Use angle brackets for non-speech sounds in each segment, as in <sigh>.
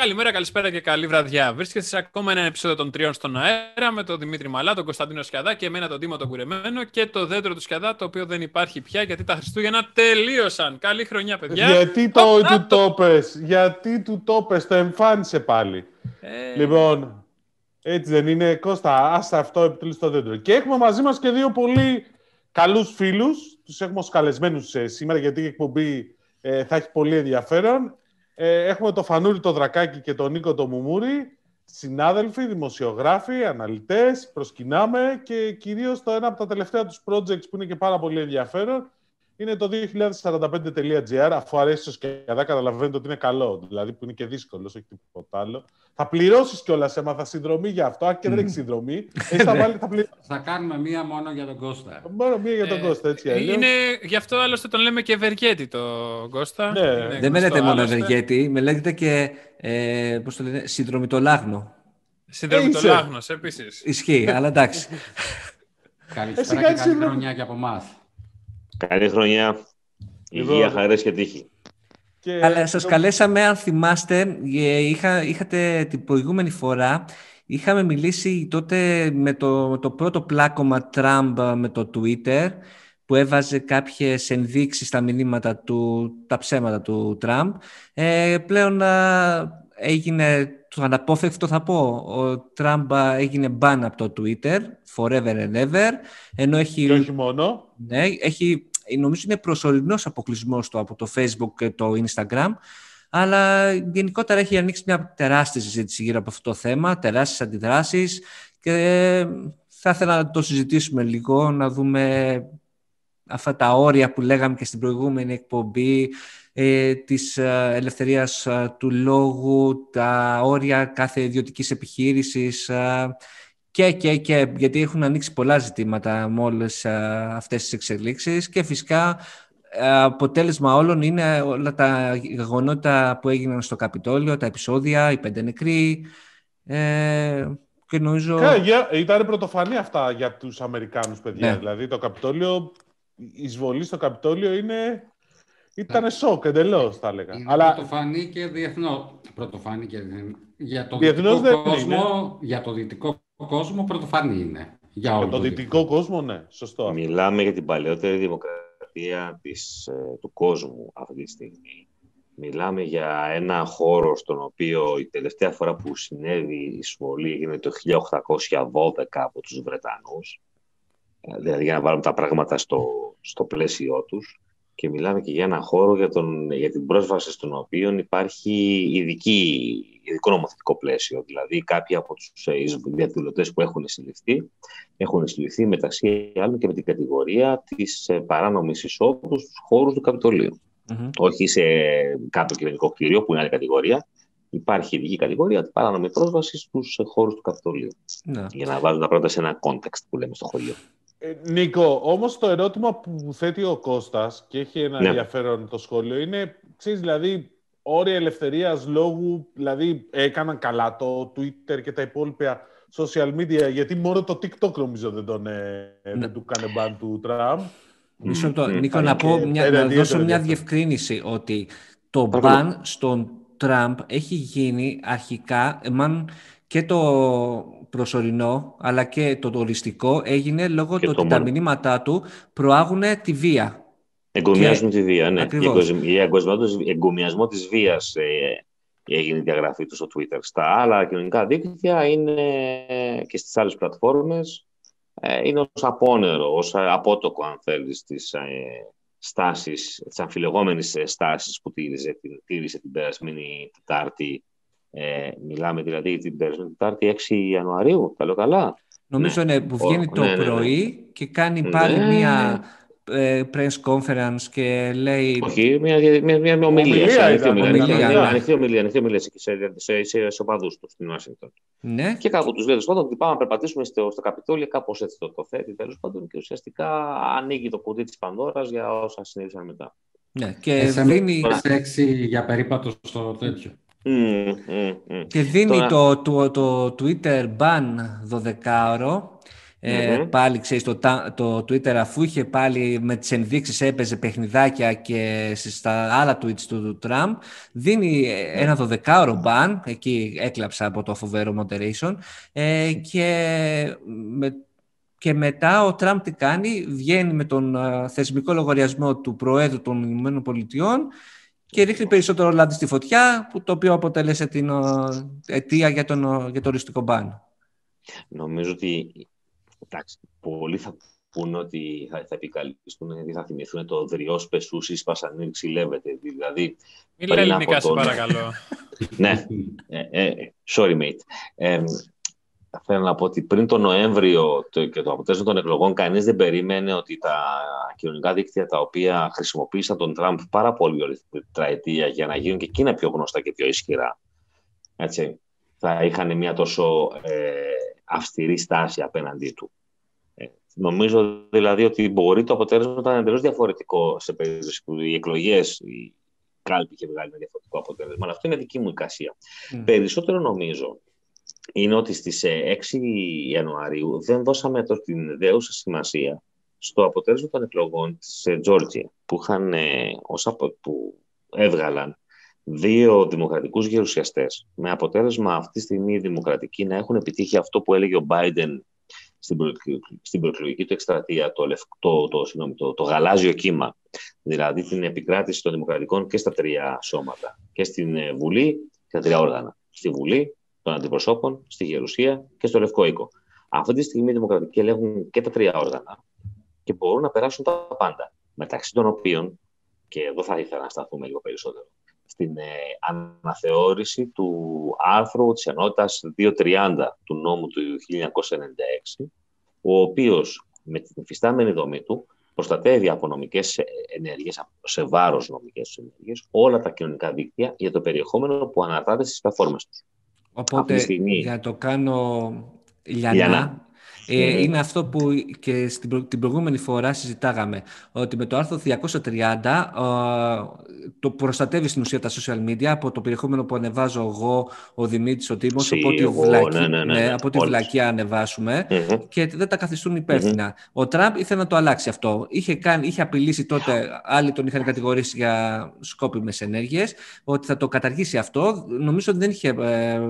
Καλημέρα, καλησπέρα και καλή βραδιά. Βρίσκεστε σε ακόμα ένα επεισόδιο των τριών στον αέρα με τον Δημήτρη Μαλά, τον Κωνσταντίνο Σκιαδά και εμένα τον Τίμο τον Κουρεμένο και το δέντρο του Σκιαδά το οποίο δεν υπάρχει πια γιατί τα Χριστούγεννα τελείωσαν. Καλή χρονιά, παιδιά. Γιατί το, του το πες, γιατί του το πες, το εμφάνισε πάλι. Ε... Λοιπόν, έτσι δεν είναι, Κώστα, άσε αυτό επιτέλους το δέντρο. Και έχουμε μαζί μας και δύο πολύ καλούς φίλους, τους έχουμε ως καλεσμένους ε, σήμερα γιατί η εκπομπή ε, θα έχει πολύ ενδιαφέρον. Ε, έχουμε το Φανούρι το Δρακάκι και τον Νίκο το Μουμούρι, συνάδελφοι, δημοσιογράφοι, αναλυτές, προσκυνάμε και κυρίως το ένα από τα τελευταία τους projects που είναι και πάρα πολύ ενδιαφέρον είναι το 2045.gr, αφού αρέσει και κατά καταλαβαίνετε ότι είναι καλό, δηλαδή που είναι και δύσκολος, όχι τίποτα άλλο. Θα πληρώσεις κιόλας, έμαθα συνδρομή για αυτό, αν και δεν έχει συνδρομή. <laughs> θα, βάλει, θα, θα κάνουμε μία μόνο για τον Κώστα. Μόνο μία για τον ε, Κώστα, έτσι αλλιώς. Είναι, γι' αυτό άλλωστε τον λέμε και Ευεργέτη το Κώστα. Ναι. Δεν με λέτε μόνο Ευεργέτη, με λέγεται και ε, πώς το λένε, συνδρομητολάγνο. Συνδρομητολάγνος, επίσης. Ισχύει, αλλά εντάξει. <laughs> Καλησπέρα και καλή χρονιά και από εμάς. Καλή χρονιά. Υγεία, λοιπόν, χαρές και τύχη. Και... Αλλά σας καλέσαμε, αν θυμάστε, ε, είχα, είχατε την προηγούμενη φορά, είχαμε μιλήσει τότε με το, το πρώτο πλάκωμα Τραμπ με το Twitter, που έβαζε κάποιες ενδείξεις στα μηνύματα του, τα ψέματα του Τραμπ. Ε, πλέον έγινε το αναπόφευκτο θα πω. Ο Τραμπ έγινε ban από το Twitter, forever and ever. Ενώ έχει, και όχι μόνο. Ναι, έχει νομίζω είναι προσωρινός αποκλεισμός του από το Facebook και το Instagram, αλλά γενικότερα έχει ανοίξει μια τεράστια συζήτηση γύρω από αυτό το θέμα, τεράστιες αντιδράσεις και θα ήθελα να το συζητήσουμε λίγο, να δούμε αυτά τα όρια που λέγαμε και στην προηγούμενη εκπομπή, ε, της ε, ελευθερίας ε, του λόγου, τα όρια κάθε ιδιωτικής επιχείρησης, και, και, και, γιατί έχουν ανοίξει πολλά ζητήματα με όλες αυτές τις εξελίξεις και φυσικά αποτέλεσμα όλων είναι όλα τα γεγονότα που έγιναν στο Καπιτόλιο, τα επεισόδια, οι πέντε νεκροί. Ε, και νομίζω... Ήταν πρωτοφανή αυτά για τους Αμερικάνους παιδιά. Ναι. Δηλαδή το Καπιτόλιο, η εισβολή στο Καπιτόλιο είναι... Ήταν ναι. σοκ εντελώς, θα έλεγα. Είναι Αλλά... πρωτοφανή και διεθνό. Πρωτοφανή και για το δυτικό κόσμο, για το δυτικό κόσμο πρωτοφανή είναι. Για, όλο το δυτικό κόσμο, ναι, σωστό. Μιλάμε για την παλαιότερη δημοκρατία της, ε, του κόσμου αυτή τη στιγμή. Μιλάμε για ένα χώρο στον οποίο η τελευταία φορά που συνέβη η εισβολή έγινε το 1812 από τους Βρετανούς. Ε, δηλαδή για να βάλουμε τα πράγματα στο, στο πλαίσιο τους. Και μιλάμε και για ένα χώρο για, τον, για την πρόσβαση στον οποίο υπάρχει ειδική ειδικό νομοθετικό πλαίσιο. Δηλαδή, κάποιοι από τους ε, διαδηλωτές που έχουν συλληφθεί έχουν συλληφθεί μεταξύ άλλων και με την κατηγορία της ε, παράνομης εισόδου στους χώρους του καπιτολιου Όχι σε κάποιο κυβερνητικό κτίριο που είναι άλλη κατηγορία. Υπάρχει ειδική κατηγορία τη παράνομη πρόσβαση στους ε, χώρους του καπιτολιου ναι. Για να βάζουν τα πρώτα σε ένα context που λέμε στο χωριό. Ε, Νίκο, όμως το ερώτημα που θέτει ο Κώστας και έχει ένα ναι. ενδιαφέρον το σχόλιο είναι, ξέρεις, δηλαδή, όρια ελευθερίας λόγου, δηλαδή έκαναν καλά το Twitter και τα υπόλοιπα social media, γιατί μόνο το TikTok νομίζω δεν, τον, ε, ναι. δεν του κάνε μπαν του Τραμπ. Μισό το, Νίκο, να, πω μια, να δώσω μια διευκρίνηση ότι το μπαν στον Τραμπ έχει γίνει αρχικά, μάλλον και το προσωρινό, αλλά και το οριστικό έγινε λόγω του ότι τα μηνύματά του προάγουν τη βία. Εγκομιάζουν τη βία, ναι. Για εγκομιασμό της βίας ε, έγινε η διαγραφή του στο Twitter. Στα άλλα κοινωνικά δίκτυα είναι και στις άλλες πλατφόρμες ε, είναι ως απόνερο, ως απότοκο αν θέλεις της ε, στάσης, της αμφιλεγόμενης στάσης που τήρησε, τήρησε την περασμένη Τετάρτη ε, μιλάμε δηλαδή την περασμένη Τετάρτη 6 Ιανουαρίου, τα λέω καλά; Νομίζω ναι, που βγαίνει το ναι, ναι, ναι. πρωί και κάνει πάλι μια ε, press conference και λέει... Όχι, μια, μια, μια, μια ομιλία. Ανοιχτή ομιλία. Ανοιχτή ομιλία, ανοιχτή ομιλία σε, σε, σε, σε οπαδούς τους στην Ουάσιγκτον. Ναι. Και κάπου τους λέει ότι πάμε να περπατήσουμε στο, στο Καπιτόλιο, κάπως έτσι το, το θέτει τέλος πάντων και ουσιαστικά ανοίγει το κουτί της Πανδώρας για όσα συνέβησαν μετά. Ναι, και δίνει... για περίπατο στο τέτοιο. Και δίνει το, το, το Twitter ban 12 ώρο Ε, πάλι, ξέρεις, το, το Twitter αφού είχε πάλι με τις ενδείξεις έπαιζε παιχνιδάκια και στα άλλα tweets του Τραμπ, δίνει ένα δωδεκάωρο μπαν, εκεί έκλαψα από το φοβερό moderation, ε, και, με, και μετά ο Τραμπ τι κάνει, βγαίνει με τον θεσμικό λογαριασμό του Προέδρου των Ηνωμένων Πολιτειών και ρίχνει περισσότερο λάδι στη φωτιά, που το οποίο αποτέλεσε την αιτία για τον, για το οριστικό μπαν. Νομίζω ότι εντάξει, πολλοί θα πούνε ότι θα, θα επικαλυστούν, γιατί θα θυμηθούν το δριό πεσούση πασανίρ ξυλεύεται. Δηλαδή, Μιλά ελληνικά, σε παρακαλώ. <laughs> ναι, ε, ε, sorry mate. Ε, θέλω να πω ότι πριν τον Νοέμβριο το, και το αποτέλεσμα των εκλογών, κανείς δεν περίμενε ότι τα κοινωνικά δίκτυα τα οποία χρησιμοποίησαν τον Τραμπ πάρα πολύ όλη την τετραετία για να γίνουν και εκείνα πιο γνωστά και πιο ισχυρά, έτσι, θα είχαν μια τόσο ε, αυστηρή στάση απέναντί του. Ε, νομίζω δηλαδή ότι μπορεί το αποτέλεσμα να ήταν εντελώς διαφορετικό σε περίπτωση που οι εκλογές, η κάλπη είχε βγάλει ένα διαφορετικό αποτέλεσμα. Αλλά αυτό είναι δική μου εικασία. Mm. Περισσότερο νομίζω είναι ότι στις 6 ε, Ιανουαρίου δεν δώσαμε το, την δέουσα σημασία στο αποτέλεσμα των εκλογών της Τζόρτζια που, είχαν, ε, που έβγαλαν δύο δημοκρατικούς γερουσιαστές με αποτέλεσμα αυτή τη στιγμή οι δημοκρατικοί να έχουν επιτύχει αυτό που έλεγε ο Biden στην, προ... στην προεκλογική του εκστρατεία, το, το, το, το, το γαλάζιο κύμα, δηλαδή την επικράτηση των δημοκρατικών και στα τρία σώματα, και στην ε, Βουλή και στα τρία όργανα. Στη Βουλή των Αντιπροσώπων, στη Γερουσία και στο Λευκό Οίκο. Αυτή τη στιγμή οι δημοκρατικοί ελέγχουν και τα τρία όργανα και μπορούν να περάσουν τα πάντα. Μεταξύ των οποίων, και εδώ θα ήθελα να σταθούμε λίγο περισσότερο, στην ε, αναθεώρηση του άρθρου της ενότητας 230 του νόμου του 1996, ο οποίος με την υφιστάμενη δομή του προστατεύει από νομικές ενέργειες, σε βάρος νομικές ενέργειες, όλα τα κοινωνικά δίκτυα για το περιεχόμενο που αναρτάται στις πλατφόρμες τους. Οπότε, για το κάνω λιανά, ε, είναι αυτό που και στην την προηγούμενη φορά συζητάγαμε, ότι με το άρθρο 230 το προστατεύει στην ουσία τα social media από το περιεχόμενο που ανεβάζω εγώ, ο Δημήτρης, ο Τίμος, από τη, βλακ... ναι, ναι, ναι, ναι, από τη βλακία ανεβάσουμε και δεν τα καθιστούν υπεύθυνα. Ο Τραμπ ήθελε να το αλλάξει αυτό. Είχε, κάνει, είχε απειλήσει τότε, άλλοι τον είχαν κατηγορήσει για σκόπιμες ενέργειες, ότι θα το καταργήσει αυτό. Νομίζω ότι δεν είχε ε,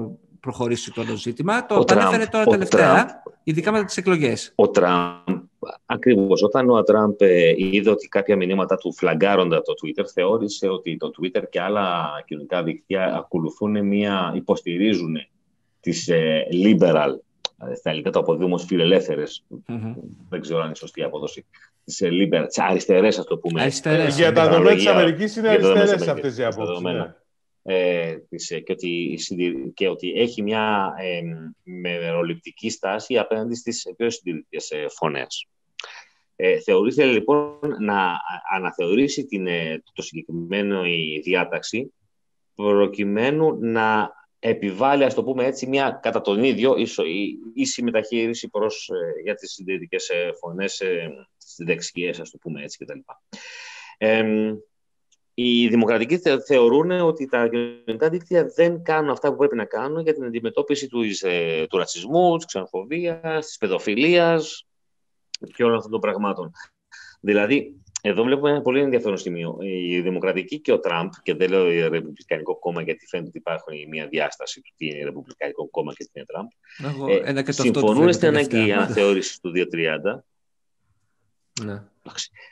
προχωρήσει το ζήτημα. Το επανέφερε τώρα τελευταία, Τραμπ, ειδικά μετά τις εκλογές. Ο Τραμπ, ακριβώς. Όταν ο Τραμπ ε, είδε ότι κάποια μηνύματα του φλαγκάροντα το Twitter, θεώρησε ότι το Twitter και άλλα κοινωνικά δίκτυα ακολουθούν μια, υποστηρίζουν τις ε, liberal, ε, στα ελληνικά το αποδίδουμε ως φιλελεύθερες, mm-hmm. δεν ξέρω αν είναι σωστή η απόδοση, τις liberal, τις αριστερές, ας το πούμε. Αριστερές. Για τα δεδομένα της Αμερικής είναι αριστερές αυτές οι απόψεις. Ναι ε, και, ότι, και ότι έχει μια ε, μεροληπτική στάση απέναντι στις πιο συντηρητικές ε, φωνές. Ε, θεωρήθηκε λοιπόν να αναθεωρήσει την, ε, το συγκεκριμένο η διάταξη προκειμένου να επιβάλλει, ας το πούμε έτσι, μια κατά τον ίδιο ίσο, ίση μεταχείριση προς, ε, για τις συντηρητικές ε, φωνές, ε, στις δεξιές, ας το πούμε έτσι κτλ. Οι δημοκρατικοί θεωρούν ότι τα κοινωνικά δίκτυα δεν κάνουν αυτά που πρέπει να κάνουν για την αντιμετώπιση τους, ε, του ρατσισμού, της ξενοφοβίας, της παιδοφιλίας και όλων αυτών των πραγμάτων. Δηλαδή, εδώ βλέπουμε ένα πολύ ενδιαφέρον σημείο. Η Δημοκρατική και ο Τραμπ, και δεν λέω η Ρεπουμπλικανικό κόμμα γιατί φαίνεται ότι υπάρχει μια διάσταση του τι είναι Ρεπουμπλικανικό κόμμα και τι είναι Τραμπ. Ε, συμφωνούν στην ανάγκη αναθεώρηση του 230 ναι.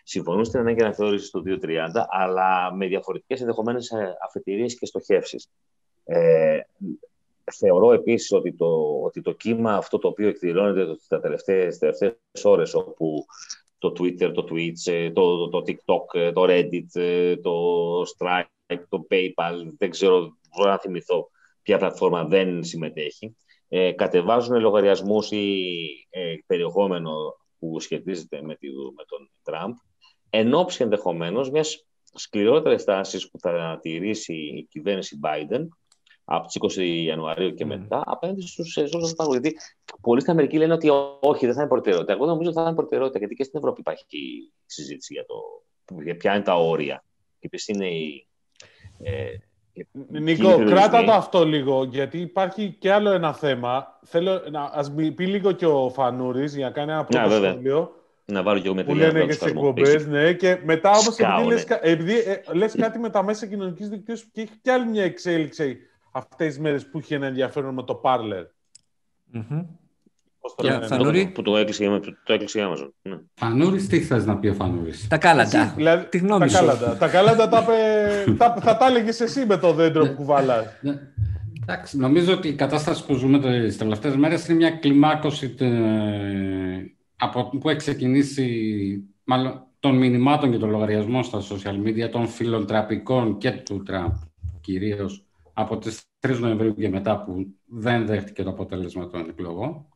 Συμφωνούν στην ανάγκη αναθεώρηση του 230, αλλά με διαφορετικές ενδεχομένες αφετηρίες και στοχεύσεις. Ε, θεωρώ επίσης ότι το, ότι το κύμα αυτό το οποίο εκδηλώνεται τα τελευταίες, τελευταίες ώρες όπου το Twitter, το Twitch, ε, το, το, TikTok, ε, το Reddit, ε, το Stripe, το PayPal, δεν ξέρω, μπορώ να θυμηθώ ποια πλατφόρμα δεν συμμετέχει. Ε, κατεβάζουν λογαριασμούς ή ε, περιεχόμενο που σχετίζεται με, τη, με τον Τραμπ, εν ώψη ενδεχομένως μιας σκληρότερης τάσης που θα τηρήσει η κυβέρνηση Biden από τις 20 Ιανουαρίου και μετά, απέναντι στους Ρώσου του Γιατί πολλοί στην Αμερική λένε ότι όχι, δεν θα είναι προτεραιότητα. Εγώ νομίζω ότι θα είναι προτεραιότητα, γιατί και στην Ευρώπη υπάρχει συζήτηση για, το, για ποια είναι τα όρια και ποιες είναι οι, ε, Νίκο, κράτα το αυτό λίγο, γιατί υπάρχει και άλλο ένα θέμα. Θέλω να ας πει λίγο και ο Φανούρης για να κάνει ένα πρώτο σχόλιο. Να βάλω και εγώ με Που λένε και στις εκπομπές, ναι. Και μετά όμως, επειδή, λες, επειδή ε, λες κάτι με τα μέσα κοινωνικής δικτύωσης και έχει κι άλλη μια εξέλιξη αυτές τις μέρες που είχε ένα ενδιαφέρον με το Parler. Mm-hmm. Yeah, Φανούρη. Που το έκλεισε, το έκλεισε η Amazon. Ναι. Φανούρης, τι θες να πει ο Φανούρης. Τα κάλαντα. Δηλαδή, τι γνώμης τα κάλαντα. τα κάλαντα τα, τα, θα τα έλεγες εσύ με το δέντρο που κουβαλάς. Ναι. Εντάξει, νομίζω ότι η κατάσταση που ζούμε τις τελευταίες μέρες είναι μια κλιμάκωση από, που έχει ξεκινήσει μάλλον, των μηνυμάτων και των λογαριασμών στα social media, των φιλοτραπικών και του Τραμπ κυρίως από τις 3 Νοεμβρίου και μετά που δεν δέχτηκε το αποτέλεσμα των εκλογών.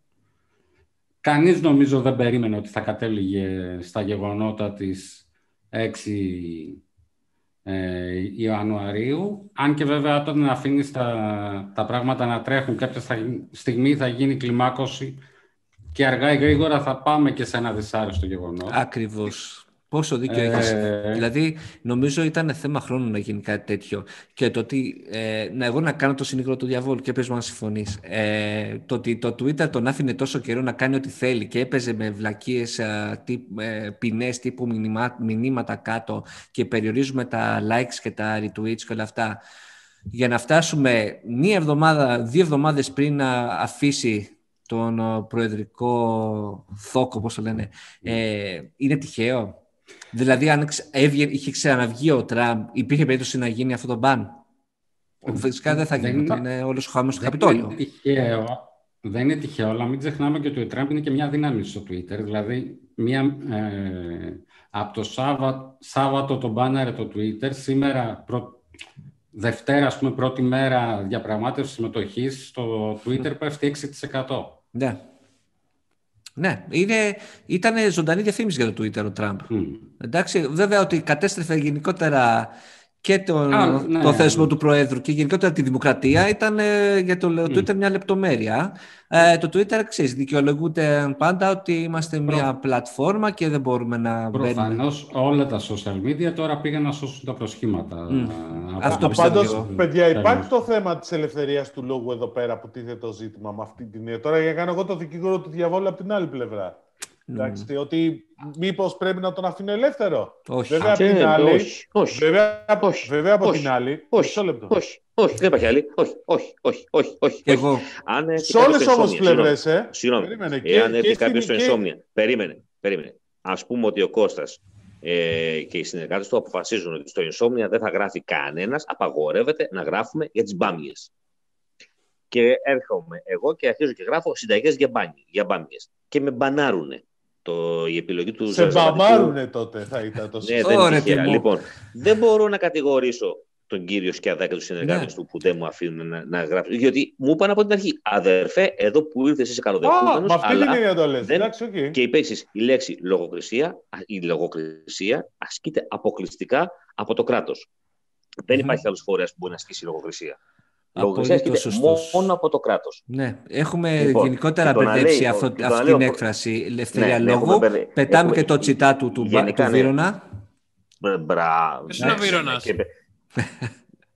Κανείς νομίζω δεν περίμενε ότι θα κατέληγε στα γεγονότα της 6 ε, Ιανουαρίου. Αν και βέβαια όταν αφήνεις τα, τα πράγματα να τρέχουν κάποια στιγμή θα γίνει κλιμάκωση και αργά ή γρήγορα θα πάμε και σε ένα δυσάρεστο γεγονός. Ακριβώς. Πόσο δίκιο ε... έχεις. Δηλαδή, νομίζω ήταν θέμα χρόνου να γίνει κάτι τέτοιο. Και το ότι, ε, να εγώ να κάνω το συνήγορο του διαβόλου και πες μου αν συμφωνείς. Ε, το ότι το Twitter τον άφηνε τόσο καιρό να κάνει ό,τι θέλει και έπαιζε με βλακίες ε, ε, ποινές τύπου μηνύμα, μηνύματα κάτω και περιορίζουμε τα likes και τα retweets και όλα αυτά για να φτάσουμε μία εβδομάδα, δύο εβδομάδες πριν να αφήσει τον ε, προεδρικό θόκο, όπως το λένε, ε, είναι τυχαίο. Δηλαδή, αν είχε ξαναβγεί ο Τραμπ, υπήρχε περίπτωση να γίνει αυτό το μπαν; Φυσικά δεν θα γίνει, δεν, είναι όλος ο χάμος στο Καπιτόλιο. Είναι τυχαίο, δεν είναι τυχαίο, αλλά μην ξεχνάμε και ότι ο Τραμπ είναι και μια δύναμη στο Twitter. Δηλαδή, μια, ε, από το Σάββατο, Σάββατο το μπάναρε το Twitter, σήμερα προ, Δευτέρα, ας πούμε, πρώτη μέρα διαπραγμάτευση συμμετοχή στο Twitter πέφτει 6%. Ναι. Ναι, είναι, ήταν ζωντανή διαφήμιση για το Twitter ο Τραμπ. Εντάξει, βέβαια ότι κατέστρεφε γενικότερα και το, ναι, το θέσμο του Προέδρου και γενικότερα τη δημοκρατία ήταν ε, για το mm. Twitter μια λεπτομέρεια. Ε, το Twitter, ξέρεις, δικαιολογούνται πάντα ότι είμαστε μια πλατφόρμα και δεν μπορούμε να Προφανώς όλα τα social media τώρα πήγαν να σώσουν τα προσχήματα. Mm. Αυτό Πάντως, παιδιά, υπάρχει το θέμα της ελευθερίας του λόγου εδώ πέρα που τίθεται το ζήτημα με αυτή την Τώρα για να κάνω εγώ το δικηγόρο του διαβόλου από την άλλη πλευρά. Εντάξει, ότι μήπως πρέπει να τον αφήνω ελεύθερο. Όχι. Βέβαια, από την άλλη, όχι, όχι, βέβαια, όχι, βέβαια από όχι, την άλλη. Όχι, λεπτό. όχι, όχι, δεν υπάρχει άλλη. Όχι, όχι, όχι, όχι. όχι. Εγώ. Αν σε όλες όμως τι πλευρές, ε. Συγγνώμη. Εάν έρθει κάποιος στο ενσόμνια. Περίμενε. περίμενε. Α πούμε ότι ο Κώστας ε, και οι συνεργάτες του αποφασίζουν ότι στο ενσόμνια δεν θα γράφει κανένας, απαγορεύεται να γράφουμε για τις μπάμιες. Και έρχομαι εγώ και αρχίζω και γράφω συνταγές για, για μπάμιες. Και με μπανάρουνε το, η επιλογή του Σε μπαμάρουνε τότε θα ήταν το ναι, δεν τυχαία. Λοιπόν, δεν μπορώ να κατηγορήσω τον κύριο Σκιαδά και τους συνεργάτες ναι. του που δεν μου αφήνουν να, να γράψουν. Γιατί μου είπαν από την αρχή, αδερφέ, εδώ που ήρθες είσαι καλοδεχούμενος. αυτή την έννοια το λες. Δεν... okay. Και υπέξεις η λέξη λογοκρισία, η λογοκρισία ασκείται αποκλειστικά από το κράτος. Mm-hmm. Δεν υπάρχει άλλος φορέας που μπορεί να ασκήσει λογοκρισία. Λογοκρισία μόνο από το κράτος. Ναι, έχουμε λοιπόν, γενικότερα μπερδέψει αυτή την έκφραση ελευθερία ναι, ναι λόγου. Πετάμε έχουμε... και το τσιτά του, του, του Βίρονα. Μπράβο. Ποιος είναι ο Βίρονας;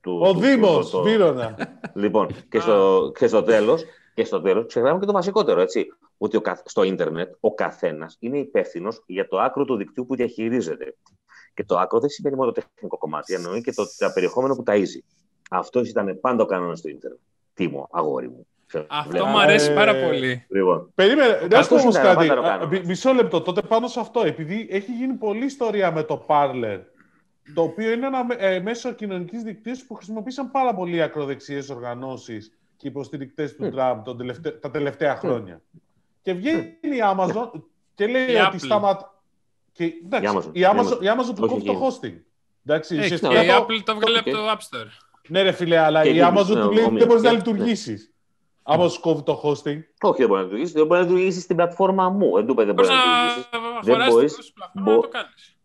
Ο Δήμος, Βίρονα. Λοιπόν, και στο, και στο τέλο, και στο τέλος, ξεχνάμε και το βασικότερο, έτσι, ότι ο, στο ίντερνετ ο καθένας είναι υπεύθυνος για το άκρο του δικτύου που διαχειρίζεται. Και το άκρο δεν σημαίνει μόνο το τεχνικό κομμάτι, εννοεί και το, το περιεχόμενο που ταΐζει. Αυτό ήταν πάντα ο κανόνας του Ιντερνετ. Τι μου, αγόρι μου. Αυτό μου αρέσει πάρα πολύ. Λοιπόν. Περίμενε, να σου πω κάτι. Μισό λεπτό. Τότε πάνω σε αυτό, επειδή έχει γίνει πολλή ιστορία με το Parler, το οποίο είναι ένα ε, μέσο κοινωνικής δικτύωσης που χρησιμοποίησαν πάρα πολλοί ακροδεξιές οργανώσεις και υποστηρικτές του Τραμπ τα τελευταία χρόνια. Και βγαίνει η Amazon και λέει ότι σταματά. Και, εντάξει, η Amazon, η Amazon του κόβει το hosting. Εντάξει, η Apple το βγάλει από το App Store. Ναι, ρε φίλε, αλλά η Amazon του λέει δεν μπορείς να λειτουργήσεις. Άμα σου κόβει το hosting. Όχι, δεν μπορεί να λειτουργήσεις. Δεν μπορεί να λειτουργήσεις στην πλατφόρμα μου. Δεν του δεν μπορείς να λειτουργήσεις. Δεν μπορείς να το κάνεις.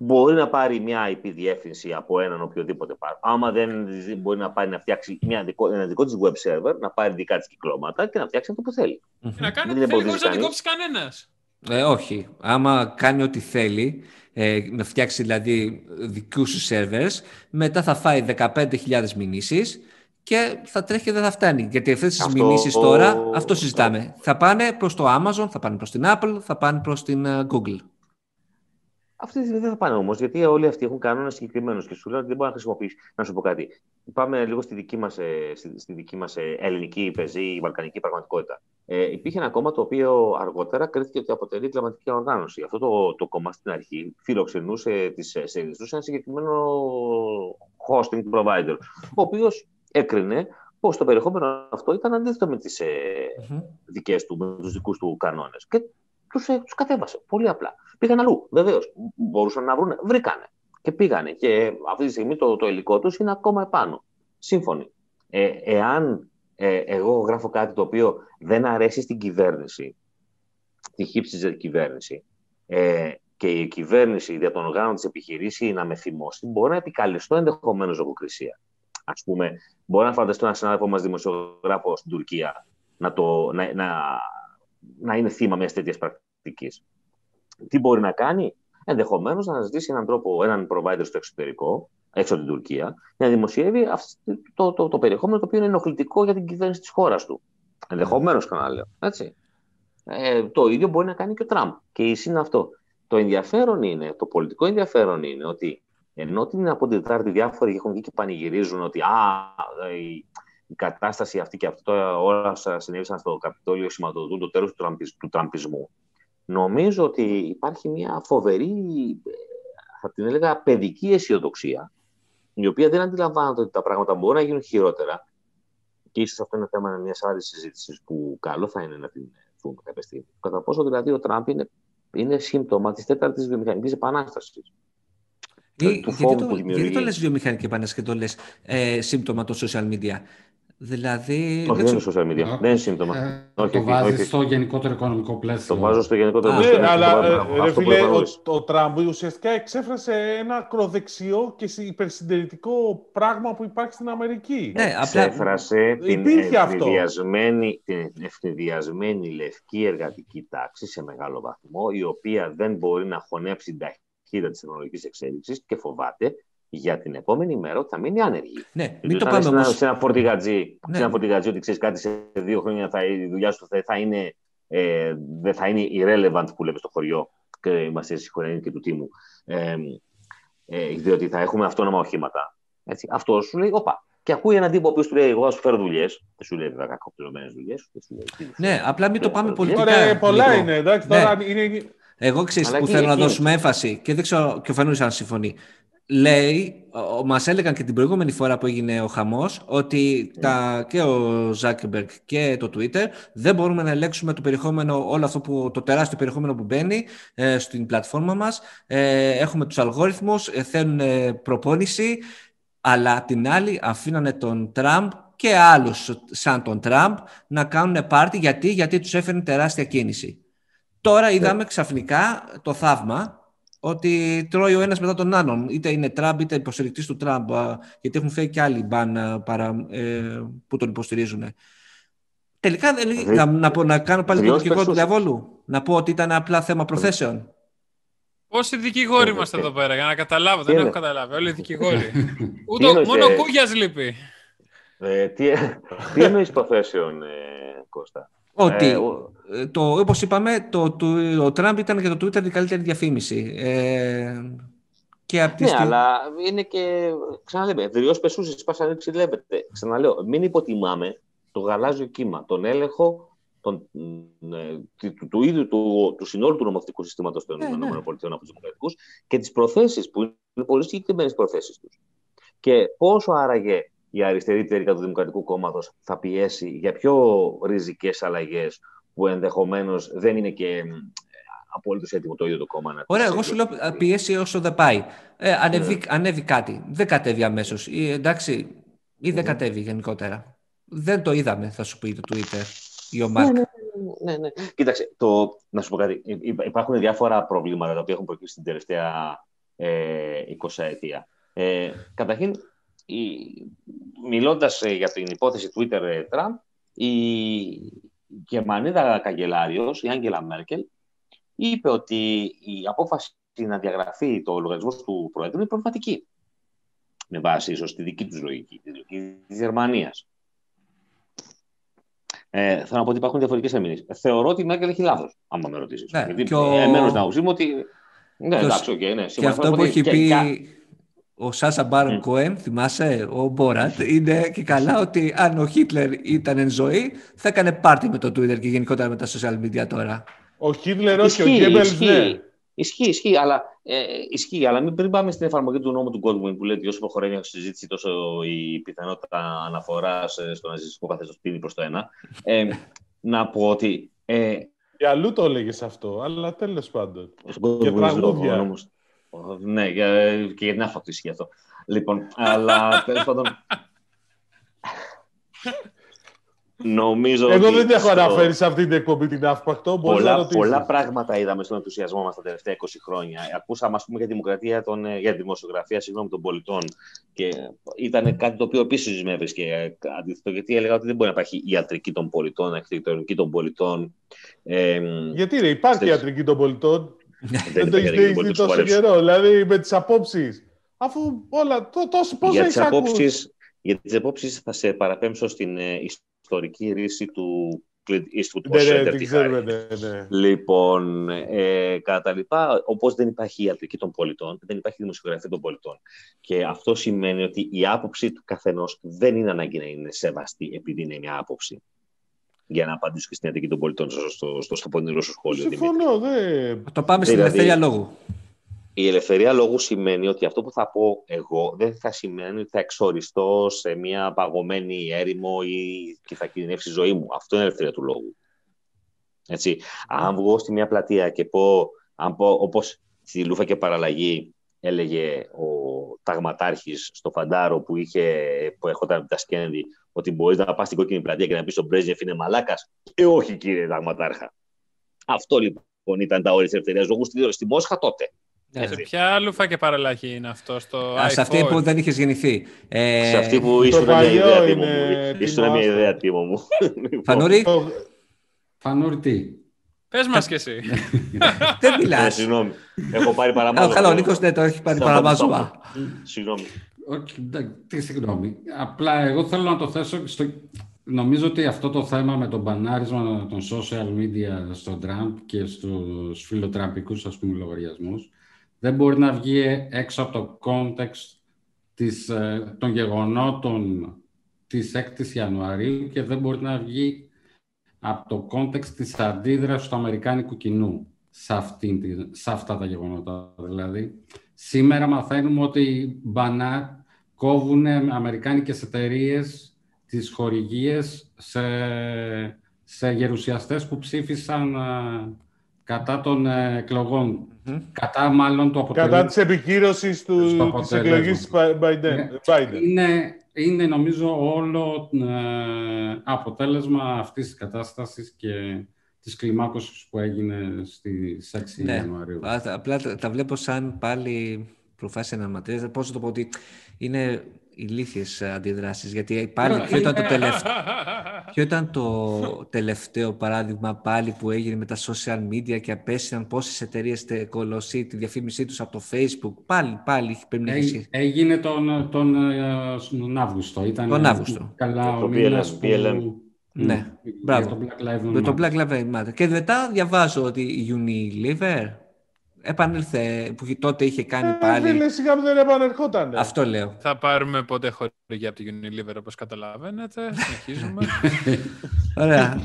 Μπορεί να πάρει μια IP διεύθυνση από έναν οποιοδήποτε πάρει. Άμα δεν μπορεί να πάρει να φτιάξει μια δικό, ένα δικό της web server, να πάρει δικά της κυκλώματα και να φτιάξει αυτό που θέλει. Και να κάνει ό,τι θέλει χωρίς να την κόψει κανένας. Ε, όχι. Άμα κάνει ό,τι θέλει, ε, να φτιάξει δηλαδή δικούς σου σερβέρς, μετά θα φάει 15.000 μηνύσεις και θα τρέχει και δεν θα φτάνει. Γιατί αυτές τις αυτό... μηνύσεις τώρα, αυτό συζητάμε. Θα πάνε προς το Amazon, θα πάνε προς την Apple, θα πάνε προς την ε, Google. Αυτή τη στιγμή δεν θα πάνε όμως, γιατί όλοι αυτοί έχουν κανόνες συγκεκριμένους και σου λένε ότι δεν μπορεί να χρησιμοποιήσει. Να σου πω κάτι. Πάμε λίγο στη δική μας ε, στη, στη δική μας ε, ελληνική πεζή, η βαλκανική πραγματικότητα. Ε, υπήρχε ένα κόμμα το οποίο αργότερα κρίθηκε ότι αποτελεί κλαματική οργάνωση. Αυτό το, το κόμμα στην αρχή φιλοξενούσε τις σελίδες τους σε ένα συγκεκριμένο hosting provider, ο οποίος έκρινε πως το περιεχόμενο αυτό ήταν αντίθετο με τις ε, mm-hmm. δικές του, με τους δικούς του κανόνες. Και τους ε, τους κατέβασε. Πολύ απλά. Πήγαν αλλού. Βεβαίως. Μπορούσαν να βρουν. Βρήκανε. Και πήγανε. Και αυτή τη στιγμή το, το υλικό τους είναι ακόμα επάνω. Σύμφωνοι. Ε, εάν ε, εγώ γράφω κάτι το οποίο δεν αρέσει στην κυβέρνηση, τη χύψη κυβέρνηση, ε, και η κυβέρνηση δια των οργάνων της επιχειρήσει να με θυμώσει, μπορεί να επικαλεστώ ενδεχομένως λογοκρισία. Α πούμε, μπορεί να φανταστώ ένα συνάδελφο μας δημοσιογράφος στην Τουρκία να, το, να, να, να είναι θύμα μιας τέτοιας πρακτικής. Τι μπορεί να κάνει, ενδεχομένως να ζητήσει έναν τρόπο, έναν provider στο εξωτερικό, έξω από την Τουρκία, να δημοσιεύει το, το, το, το περιεχόμενο το οποίο είναι ενοχλητικό για την κυβέρνηση της χώρας του. Ενδεχομένως, ξαναλέω. Έτσι. Ε, το ίδιο μπορεί να κάνει και ο Τραμπ. Και η είναι αυτό. Το ενδιαφέρον είναι, το πολιτικό ενδιαφέρον είναι ότι ενώ την από την Τετάρτη διάφοροι έχουν βγει και πανηγυρίζουν ότι α, η, η κατάσταση αυτή και αυτό όλα συνέβησαν στο Καπιτόλιο σηματοδοτούν το τέλος του, του τραμπισμού. Νομίζω ότι υπάρχει μια φοβερή, θα την έλεγα, παιδική αισιοδοξία, η οποία δεν αντιλαμβάνεται ότι τα πράγματα μπορούν να γίνουν χειρότερα. Και ίσως αυτό είναι θέμα μιας άλλης συζήτησης που καλό θα είναι να την δούμε κάποια στιγμή. Κατά πόσο δηλαδή ο Τραμπ είναι, είναι σύμπτωμα της τέταρτης βιομηχανικής επανάστασης. Ή, του γιατί, το, γιατί το λες βιομηχανική επανάσταση και το λες ε, σύμπτωμα των social media; Δηλαδή. Όχι, δεν είναι social media. δεν είναι σύμπτωμα. Ε, όχι, το βάζεις στο γενικότερο οικονομικό πλαίσιο. Το βάζω στο γενικότερο πλαίσιο. Ναι, αλλά ε, ρε φίλε, ο, ο Τραμπ ουσιαστικά εξέφρασε ένα ακροδεξιό και υπερσυντηρητικό πράγμα που υπάρχει στην Αμερική. Ναι, απλά... Εξέφρασε την ευνηδιασμένη, την ευνηδιασμένη λευκή εργατική τάξη σε μεγάλο βαθμό, η οποία δεν μπορεί να χωνέψει την ταχύτητα της τεχνολογικής εξέλιξης και φοβάται για την επόμενη μέρα ότι θα μείνει άνεργη. Ναι, μην το πάμε όμως... Σε ένα φορτηγατζή, ναι. σε ένα φορτηγατζή ότι ξέρεις κάτι σε δύο χρόνια θα, η δουλειά σου θα, θα είναι, ε, δεν θα είναι irrelevant που λέμε στο χωριό και είμαστε συγχωρημένοι και του τίμου. Ε, ε, διότι θα έχουμε αυτόνομα οχήματα. Έτσι. Αυτό σου λέει, όπα, και ακούει έναν τύπο που του λέει: Εγώ θα σου φέρω δουλειές. Δεν σου λέει βέβαια κακοπληρωμένε δουλειές. Ναι, απλά μην το πάμε πολιτικά. Ωραία, πολλά είναι. Εντάξει, τώρα ναι. είναι... Εγώ ξέρω που θέλω να δώσουμε έμφαση και δεν ξέρω και ο Φανούλης αν συμφωνεί λέει, μας έλεγαν και την προηγούμενη φορά που έγινε ο χαμός, ότι τα, και ο Ζάκεμπεργκ και το Twitter δεν μπορούμε να ελέγξουμε το περιεχόμενο, όλο αυτό που, το τεράστιο περιεχόμενο που μπαίνει ε, στην πλατφόρμα μας. Ε, έχουμε τους αλγόριθμους, ε, θέλουν προπόνηση, αλλά την άλλη αφήνανε τον Τραμπ και άλλους σαν τον Τραμπ να κάνουν πάρτι. Γιατί, γιατί τους έφερνε τεράστια κίνηση. Τώρα ναι. είδαμε ξαφνικά το θαύμα ότι τρώει ο ένας μετά τον άλλον. Είτε είναι Τραμπ είτε υποστηρικτής του Τραμπ, γιατί έχουν φέρει και άλλοι μπαν παρά, ε, που τον υποστηρίζουν. Τελικά να, να, να, κάνω πάλι τον δικηγόρο του διαβόλου. Να πω ότι ήταν απλά θέμα προθέσεων. Πόσοι δικηγόροι είμαστε εδώ πέρα, για να καταλάβω. Δεν έχω καταλάβει. Όλοι οι δικηγόροι. <laughs> Ούτε, μόνο ο Κούγιας λείπει. Ε, τι, τι εννοείς προθέσεων, ε, Κώστα; Ότι ε, ε, το, όπως είπαμε, το, το, ο Τραμπ ήταν για το Twitter η καλύτερη διαφήμιση. Ε, και από ναι, αλλά είναι και, ξαναλέμε, δυο πεσούσες πας ανοίξει βλέπετε. Ξαναλέω, μην υποτιμάμε το γαλάζιο κύμα, τον έλεγχο τον, ε, του, του, ίδιου του, του συνόλου του νομοθετικού συστήματος των ναι, ναι. ΗΠΑ από τους Δημοκρατικούς και τις προθέσεις που είναι πολύ συγκεκριμένες προθέσεις τους. Και πόσο άραγε η αριστερή τελικά του Δημοκρατικού Κόμματος θα πιέσει για πιο ριζικές αλλαγές που ενδεχομένως δεν είναι και απολύτω έτοιμο το ίδιο το κόμμα να Ωραία, εγώ σου λέω πιέσει όσο δεν πάει. Ε, ανέβει, ναι. ανέβει κάτι. Δεν κατέβει αμέσως. Εντάξει, ή δεν κατέβει γενικότερα. Δεν το είδαμε, θα σου πει το Twitter ή ο Μάρκ. Ναι, ναι, ναι, ναι. Κοίταξε, το, να σου πω κάτι. Υπάρχουν διάφορα προβλήματα τα οποία έχουν προκύψει την τελευταία ε, 20 ετία. Ε, καταρχήν, μιλώντας ε, για την υπόθεση Twitter ε, Trump, η Γερμανίδα καγκελάριος, η Άγγελα Μέρκελ, είπε ότι η απόφαση να διαγραφεί το λογαριασμό του Προέδρου είναι προβληματική. Με βάση ίσως τη δική τους λογική, τη λογική της Γερμανίας. Ε, θα να πω ότι υπάρχουν διαφορετικές ερμηνείες. Θεωρώ ότι η Μέρκελ έχει λάθος, άμα με ρωτήσεις. Ναι, Γιατί και ο- εμένα να μου ότι. Ναι, Και ο- εντάξει, οκ, ναι. Και συμφωνώ αυτό που πολύ. έχει Και- πει και- ο Σάσα Μπάρον Μμ. Κοέν, θυμάσαι, ο Μπόρατ, είναι και καλά ότι αν ο Χίτλερ ήταν εν ζωή, θα έκανε πάρτι με το Twitter και γενικότερα με τα social media τώρα. Ο Χίτλερ όχι, ο Ισχύει, Γκέμπελς ισχύει. ναι. Ισχύει, ισχύει, αλλά, ε, ισχύει, αλλά μην πριν πάμε στην εφαρμογή του νόμου του Godwin που λέει ότι όσο προχωράει μια συζήτηση, τόσο η πιθανότητα αναφοράς στο ναζιστικό καθεστώς πίνει προς το ένα. Ε, <laughs> να πω ότι. Ε, Και αλλού το έλεγες αυτό, αλλά τέλος πάντων. στον Και Goldwyn τραγούδια. Ο νόμος- ο- Ναι, για, και για την άφακτο ισχύει αυτό. Λοιπόν, αλλά <laughs> τέλος πάντων. Νομίζω Εγώ ότι δεν την έχω στο- αναφέρει σε αυτή την εκπομπή την αύπακτο. Μπορείς να Πολλά, ρωτήσεις. πολλά πράγματα είδαμε στον ενθουσιασμό μας τα τελευταία 20 χρόνια. Ακούσαμε, ας πούμε, για τη δημοκρατία, των, ε, για τη δημοσιογραφία συγγνώμη, των πολιτών. Και ήταν κάτι το οποίο επίσης με έβρισκε ε, αντίθετο, γιατί έλεγα ότι δεν μπορεί να υπάρχει ιατρική των πολιτών, αρχιτεκτονική των πολιτών. Ε, Γιατί ρε, υπάρχει Στες- ιατρική των πολιτών. Δεν Δεν το υπάρχει έχεις ιατρική των δει πολιτών, τόσο σοβαρεύσου. καιρό. Δηλαδή με τις απόψεις. Αφού όλα. τό- Τόσο, πώς για έχεις τις ακούσει. απόψεις, για τις απόψεις θα σε παραπέμψω στην ε, ιστορική ρίση του Clint Eastwood Ναι, ως ναι, Enter την the ξέρουμε. High. Ναι, ναι. Λοιπόν, ε, κατά τα λοιπά, όπως δεν υπάρχει ιατρική των πολιτών, δεν υπάρχει δημοσιογραφία των πολιτών. Και αυτό σημαίνει ότι η άποψη του καθενός δεν είναι ανάγκη να είναι σεβαστή επειδή είναι μια άποψη. Για να απαντήσω και στην ιατρική των πολιτών στο, στο, στο, στο πονηρό σου σχόλιο. Δημήτρη. Συμφωνώ. Δεν... Το πάμε στην Δηλαδή- ελευθερία λόγου. Η ελευθερία λόγου σημαίνει ότι αυτό που θα πω εγώ δεν θα σημαίνει ότι θα εξοριστώ σε μια παγωμένη έρημο ή και θα κινδυνεύσει η ζωή μου. Αυτό είναι η ελευθερία του λόγου. Έτσι. Αν βγω στη μια πλατεία και πω, αν πω όπως στη Λούφα και Παραλλαγή έλεγε ο ταγματάρχης στο Φαντάρο που, είχε, που έχονταν τα σκένδη ότι μπορείς να πας στην κόκκινη πλατεία και να πεις στον Μπρέζνεφ είναι μαλάκας. Ε, όχι κύριε ταγματάρχα. Αυτό λοιπόν ήταν τα όρια της ελευθερίας λόγου στη, στη Μόσχα τότε. Ναι. Σε ποια λούφα και παραλλαγή είναι αυτό, στο Α, σε αυτή iPhone; που δεν είχες γεννηθεί. Ε, Σε αυτή που ήσουν μια παλιό ιδέα τίμο είναι μου. Ήσουν τίμο μια άστρο. ιδέα τίμο μου. Λοιπόν, Φανούρη, Το- Φανούρη τι; Πες μας κι εσύ. <laughs> δεν ε, μιλά. Συγγνώμη. Έχω πάρει παραμάζωμα. Καλά, ο Νίκος ναι, το έχει πάρει Θα παραμάζωμα. Συγγνώμη. Όχι, εντάξει, τι συγγνώμη. Απλά εγώ θέλω να το θέσω στο... Νομίζω ότι αυτό το θέμα με το μπανάρισμα των social media στον Τραμπ και στους φιλοτραμπικούς ας πούμε λογαριασμούς δεν μπορεί να βγει έξω από το context της, ε, των γεγονότων της 6ης Ιανουαρίου και δεν μπορεί να βγει από το context της αντίδρασης του Αμερικάνικου κοινού σε, αυτήν τη- σε αυτά τα γεγονότα. Δηλαδή, σήμερα μαθαίνουμε ότι μπανά κόβουν αμερικάνικες εταιρείες τις χορηγίες σε, σε γερουσιαστές που ψήφισαν ε, κατά των ε, εκλογών. Μμμ. Κατά μάλλον το αποτέλεσμα. Κατά της επικύρωσης Στο της αποτέλεσμα. εκλογής της Biden. Ναι. Biden. Είναι, είναι νομίζω όλο ε, αποτέλεσμα αυτής της κατάστασης και της κλιμάκωσης που έγινε στις 6 Ναι. Ιανουαρίου. Α, τα- Απλά τα, τα βλέπω σαν πάλι προφάσει αναματρίες. Πώς να το πω ότι είναι ηλίθιες αντιδράσεις. Γιατί πάλι ποιο ήταν το τελευταίο. <laughs> Ποιο ήταν το τελευταίο παράδειγμα πάλι που έγινε με τα social media και απέσυραν πόσες εταιρείες τε- κολοσσή τη διαφήμισή τους από το facebook. Πάλι, πάλι πρέπει να έχει Έ- σχέση. Έγινε τον, τον, ε, τον Αύγουστο. Ήταν Τον Αύγουστο. Καλά Το ο μήνας BLM. που... BLM. Ναι, για μπράβο. το Black Lives Με το Matter. Black Lives Matter. Και μετά διαβάζω ότι η Unilever επανήλθε, που τότε είχε κάνει Ε, πάλι. Φίλε, σιγά που δεν επανερχόταν. Αυτό λέω. Θα πάρουμε ποτέ χορηγία από την Unilever, όπως καταλαβαίνετε. Συνεχίζουμε. <laughs> Ωραία.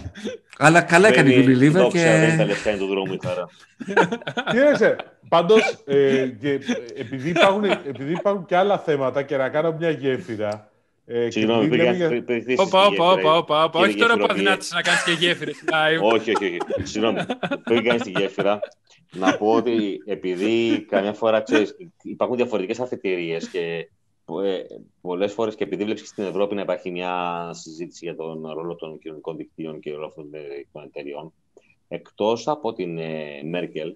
Αλλά καλά έκανε η Μπαίνει, Unilever δόξα, δεν είναι τα και. λεφτά είναι του δρόμου η χαρά. <laughs> Κοίταξε, πάντως, ε, και, επειδή, υπάρχουν, επειδή υπάρχουν και άλλα θέματα και να κάνω μια γέφυρα. Ε, και Συγγνώμη, επειδή λέμε για- πήγα πήγα- Όπα, όπα, όπα, γέφυρα. όπα, όπα. Κύριε Όχι τώρα που γεφυροποιή. αδυνάτησες να κάνεις και γέφυρες live. <laughs> Όχι, όχι, όχι. Συγγνώμη. Πριν κάνει τη γέφυρα, να πω ότι επειδή καμιά φορά ξέρεις, υπάρχουν διαφορετικές αφετηρίες και ε, πολλές φορές και επειδή βλέπεις στην Ευρώπη να υπάρχει μια συζήτηση για τον ρόλο των κοινωνικών δικτύων και όλων αυτών των εταιριών, εκτός από την ε, Μέρκελ,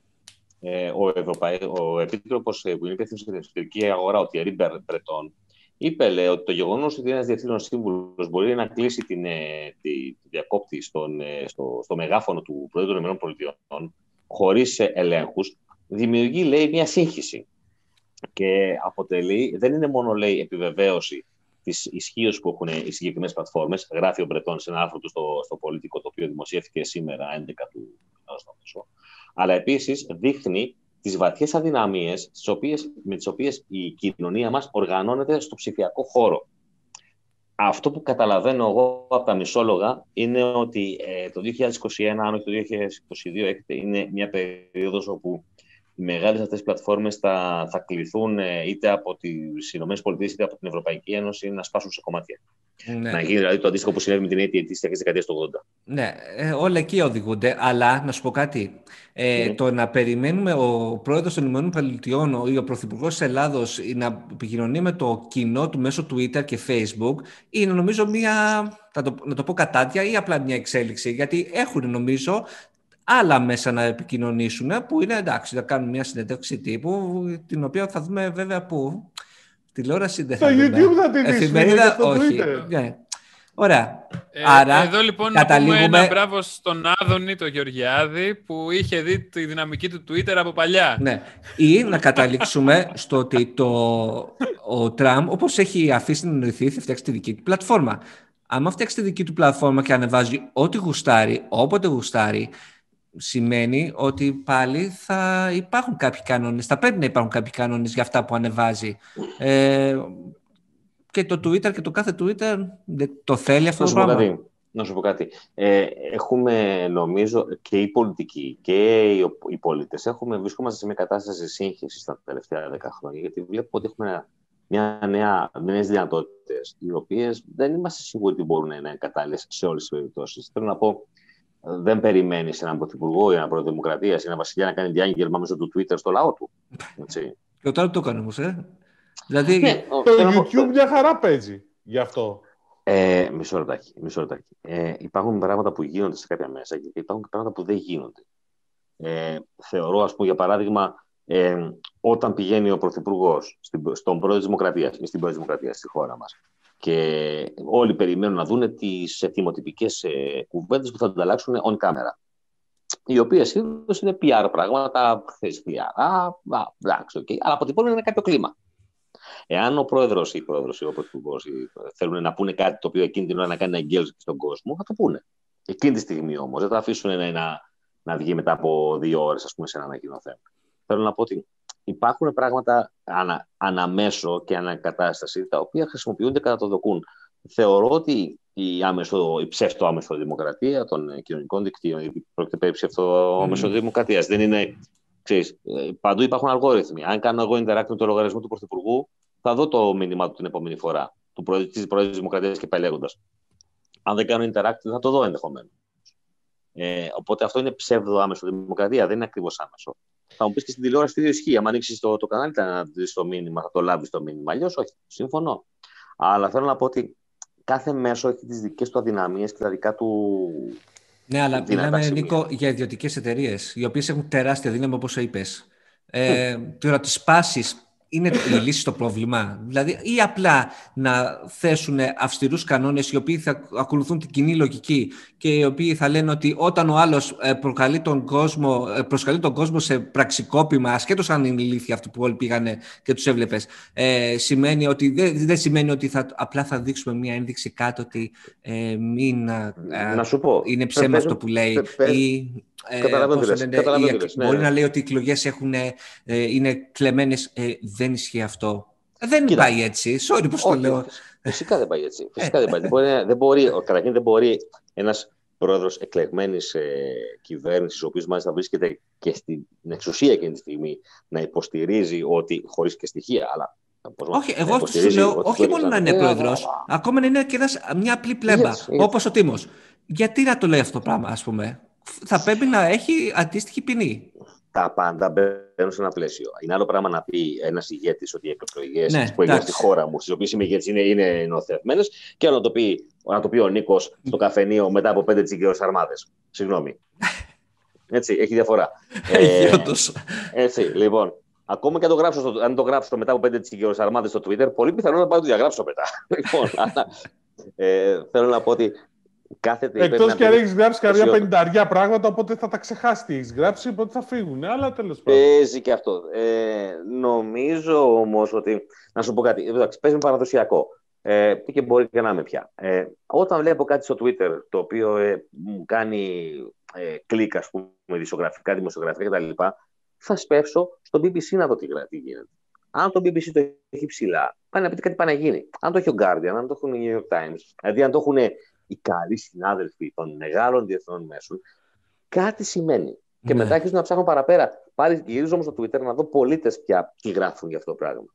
ε, ο, Ευρωπαϊ... ο Επίτροπος που είναι υπεύθυνος για την εσωτερική αγορά, ο Τιερή Μπρετόν, είπε λέει, ότι το γεγονός ότι ένας διευθύνων σύμβουλος μπορεί να κλείσει την, ε, τη, τη διακόπτη στον, ε, στο, στο μεγάφωνο του Προέδρου των ΗΠΑ χωρίς ελέγχους, δημιουργεί, λέει, μια σύγχυση. Και αποτελεί, δεν είναι μόνο, λέει, επιβεβαίωση της ισχύως που έχουν οι συγκεκριμένες πλατφόρμες. Γράφει ο Μπρετόν σε ένα άρθρο του στο, στο Πολίτικο, το οποίο δημοσιεύτηκε σήμερα, 11 του μηνός, Αλλά επίσης δείχννει τις βαθιές αδυναμίες με τις οποίες η κοινωνία μας οργανώνεται στο ψηφιακό χώρο. Αυτό που καταλαβαίνω εγώ από τα μισόλογα είναι ότι ε, το 2021, αν όχι το 2022, είναι μια περίοδος όπου οι μεγάλες αυτές πλατφόρμες θα, θα κληθούν ε, είτε από τις ΗΠΑ είτε από την Ευρωπαϊκή Ένωση να σπάσουν σε κομμάτια. Ναι. Να γίνει δηλαδή το αντίστοιχο που συνέβη με την AT&T στις δεκαετίες του 80. Ναι, ε, όλα εκεί οδηγούνται. Αλλά να σου πω κάτι. Ε, ναι. Το να περιμένουμε ο πρόεδρος των Ηνωμένων Πολιτειών ή ο πρωθυπουργός της Ελλάδος να επικοινωνεί με το κοινό του μέσω Twitter και Facebook είναι νομίζω μια, το, να το πω κατάτια ή απλά μια εξέλιξη. Γιατί έχουν νομίζω άλλα μέσα να επικοινωνήσουν που είναι εντάξει, να κάνουν μια συνέντευξη τύπου την οποία θα δούμε βέβαια που τηλεόραση δεν θα δούμε. Στο YouTube θα την Εφημερίδα, στο όχι. Ναι. Ωραία. Ε, Άρα, εδώ λοιπόν καταλήγουμε... να πούμε ένα μπράβο στον Άδωνη, τον Γεωργιάδη, που είχε δει τη δυναμική του Twitter από παλιά. Ναι. Ή να καταλήξουμε στο ότι το, ο Τραμπ, όπως έχει αφήσει να εννοηθεί, θα φτιάξει τη δική του πλατφόρμα. Αν φτιάξει τη δική του πλατφόρμα και ανεβάζει ό,τι γουστάρει, όποτε γουστάρει, σημαίνει ότι πάλι θα υπάρχουν κάποιοι κανόνες, θα πρέπει να υπάρχουν κάποιοι κανόνες για αυτά που ανεβάζει. Ε, και το Twitter και το κάθε Twitter το θέλει αυτό το πράγμα. Κάτι, να σου πω κάτι. Ε, έχουμε, νομίζω, και οι πολιτικοί και οι, οι πολίτες έχουμε, βρισκόμαστε σε μια κατάσταση σύγχυσης τα τελευταία δέκα χρόνια, γιατί βλέπω ότι έχουμε μια νέα, νέες δυνατότητες, οι οποίες δεν είμαστε σίγουροι ότι μπορούν να είναι κατάλληλες σε όλες τις περιπτώσεις. Θέλω να πω, δεν περιμένεις έναν πρωθυπουργό ή έναν πρόεδρο Δημοκρατία ή έναν βασιλιά να κάνει διάγγελμα μέσω του Twitter στο λαό του. Έτσι. Και ο Τραμπ το έκανε όμως, ε. Δηλαδή... Ναι, το YouTube μια χαρά παίζει γι' αυτό. Ε, μισό λεπτάκι. Μισό λεπτάκι. Ε, υπάρχουν πράγματα που γίνονται σε κάποια μέσα και υπάρχουν και πράγματα που δεν γίνονται. Ε, θεωρώ, ας πούμε, για παράδειγμα, ε, όταν πηγαίνει ο Πρωθυπουργός στον πρόεδρο της Δημοκρατίας ή στην πρόεδρο Δημοκρατίας στη χώρα μας και όλοι περιμένουν να δουν τις ετοιμοτυπικέ ε, κουβέντες που θα ανταλλάξουν on camera. Οι οποίες συνήθως είναι PR πράγματα, χθε PR. Α, εντάξει, okay. αλλά αποτυπώνουν ένα κάποιο κλίμα. Εάν ο πρόεδρος ή η πρόεδρος ή ο πρωθυπουργός θέλουν να πούνε κάτι το οποίο εκείνη την ώρα να κάνει εγκέλωση στον κόσμο, θα το πούνε. Εκείνη τη στιγμή όμως δεν θα αφήσουν ένα, να, να βγει μετά από δύο ώρες, ας πούμε, σε ένα ανακοινωθέν. Θέλω να πω ότι υπάρχουν πράγματα ανα, αναμέσω και ανακατάσταση τα οποία χρησιμοποιούνται κατά το δοκούν. Θεωρώ ότι η, άμεσο, η ψεύτο-άμεσο δημοκρατία των κοινωνικών δικτύων, πρόκειται περί ψεύτο-άμεσο δημοκρατίας, δεν είναι. Ξέρεις, ε, παντού υπάρχουν αλγόριθμοι. Αν κάνω εγώ interact με το λογαριασμό του Πρωθυπουργού, θα δω το μήνυμά του την επόμενη φορά, του της Προέδρου της Δημοκρατίας και παλιέγοντα. Αν δεν κάνω interact, θα το δω ενδεχομένως. Ε, οπότε αυτό είναι ψεύδο-άμεσο δημοκρατία, δεν είναι ακριβώς άμεσο. Θα μου πεις και στην τηλεόραση τι ισχύει. Αν ανοίξεις το, το κανάλι, θα δεις το μήνυμα, θα το λάβεις το μήνυμα. Αλλιώς όχι. Συμφωνώ. Αλλά θέλω να πω ότι κάθε μέσο έχει τις δικές του αδυναμίες και τα δικά του. Ναι, αλλά μιλάμε, Νίκο, για ιδιωτικές εταιρείες, οι οποίες έχουν τεράστια δύναμη, όπως είπες. Ε, τώρα, τις πάσει είναι η λύση στο πρόβλημα. Δηλαδή, ή απλά να θέσουν αυστηρούς κανόνες οι οποίοι θα ακολουθούν την κοινή λογική και οι οποίοι θα λένε ότι όταν ο άλλος ε, προκαλεί τον κόσμο, ε, προσκαλεί τον κόσμο σε πραξικόπημα, ασχέτως αν είναι ηλίθεια αυτό που όλοι πήγανε και τους έβλεπες, ε, σημαίνει ότι, δεν, δεν σημαίνει ότι θα, απλά θα δείξουμε μια ένδειξη κάτω ότι ε, μην ε, να σου πω. είναι ψέμα αυτό που λέει ή ε, Καταλαβαίνω Μπορεί ναι, να ναι. λέει ότι οι εκλογές ε, είναι κλεμμένες. Ε, δεν ισχύει αυτό. Δεν Κοίτα. πάει έτσι. Sorry που το λέω. Φυσικά δεν πάει έτσι. Φυσικά δεν πάει. δεν μπορεί, δεν μπορεί, καταρχήν δεν μπορεί ένας πρόεδρος εκλεγμένης ε, κυβέρνησης, ο οποίος μάλιστα βρίσκεται και στην εξουσία εκείνη τη στιγμή, να υποστηρίζει ότι χωρίς και στοιχεία, αλλά όχι, εγώ σου λέω, όχι μόνο να είναι πρόεδρος, ακόμα να είναι και μια απλή πλέμπα, όπως ο Τίμος. Γιατί να το λέει αυτό το πράγμα, ας πούμε; Θα πρέπει να έχει αντίστοιχη ποινή. Τα πάντα μπαίνουν σε ένα πλαίσιο. Είναι άλλο πράγμα να πει ένας ηγέτης ότι οι εκλογέ ναι, που έγιναν στη χώρα μου, στις οποίες είμαι ηγέτης, είναι, είναι νοθευμένες, και να το πει, να το πει ο Νίκος στο καφενείο μετά από πέντε τσιγκέου αρμάδες. Συγγνώμη. Έτσι, έχει διαφορά. <laughs> ε, έτσι, λοιπόν. Ακόμα και αν το γράψω, στο, αν το γράψω μετά από πέντε τσιγκέου αρμάδες στο Twitter, πολύ πιθανό να πάω να το διαγράψω μετά. <laughs> λοιπόν, ε, θέλω να πω ότι κάθεται. Εκτός να και αν πει- έχεις γράψει καμιά αισιόδοξο. πενταριά πράγματα, οπότε θα τα ξεχάσει τι έχεις γράψει, οπότε θα φύγουν. Αλλά τέλος πάντων. Παίζει και αυτό. Ε, νομίζω όμως ότι. Να σου πω κάτι. Εντάξει, παίζει με παραδοσιακό. Ε, και μπορεί και να είμαι πια. Ε, όταν βλέπω κάτι στο Twitter το οποίο ε, μου κάνει ε, κλικ, ας πούμε, δισογραφικά, δημοσιογραφικά κτλ., θα σπεύσω στο BBC να δω τι, γρα- τι γίνεται. Αν το BBC το έχει ψηλά, πάει να πείτε κάτι πάει να γίνει. Αν το έχει ο Guardian, αν το έχουν οι New York Times, δηλαδή αν το έχουν οι καλοί συνάδελφοι των μεγάλων διεθνών μέσων, κάτι σημαίνει. Και Ναι. μετά αρχίζω να ψάχνω παραπέρα. Πάλι γυρίζω όμως στο Twitter να δω πολίτες πια τι γράφουν για αυτό το πράγμα.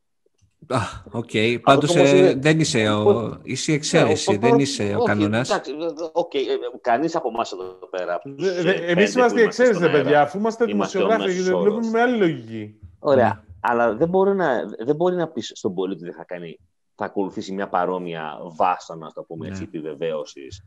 Α, οκ. Πάντως όμως ε, είναι- δεν είσαι ο... Είσαι η εξαίρεση, Ναι, ο- δεν ο- είσαι ο όχι, κανόνας. Εντάξει, οκ, κανείς από εμάς εδώ πέρα. από τους, ε, Εμείς πέντε είμαστε που οι εξαίρεση, στον ρε αέρα. παιδιά, αφού είμαστε Είμαστε ο δημοσιογράφοι, μέσος δεν όρος. βλέπουμε με άλλη λογική. Ωραία. Ναι. Αλλά δεν μπορεί να, δεν μπορεί να πεις στον πολίτη ότι θα, κάνει, θα ακολουθήσει μια παρόμοια βάσανα, να το πούμε έτσι, Ναι. επιβεβαίωσης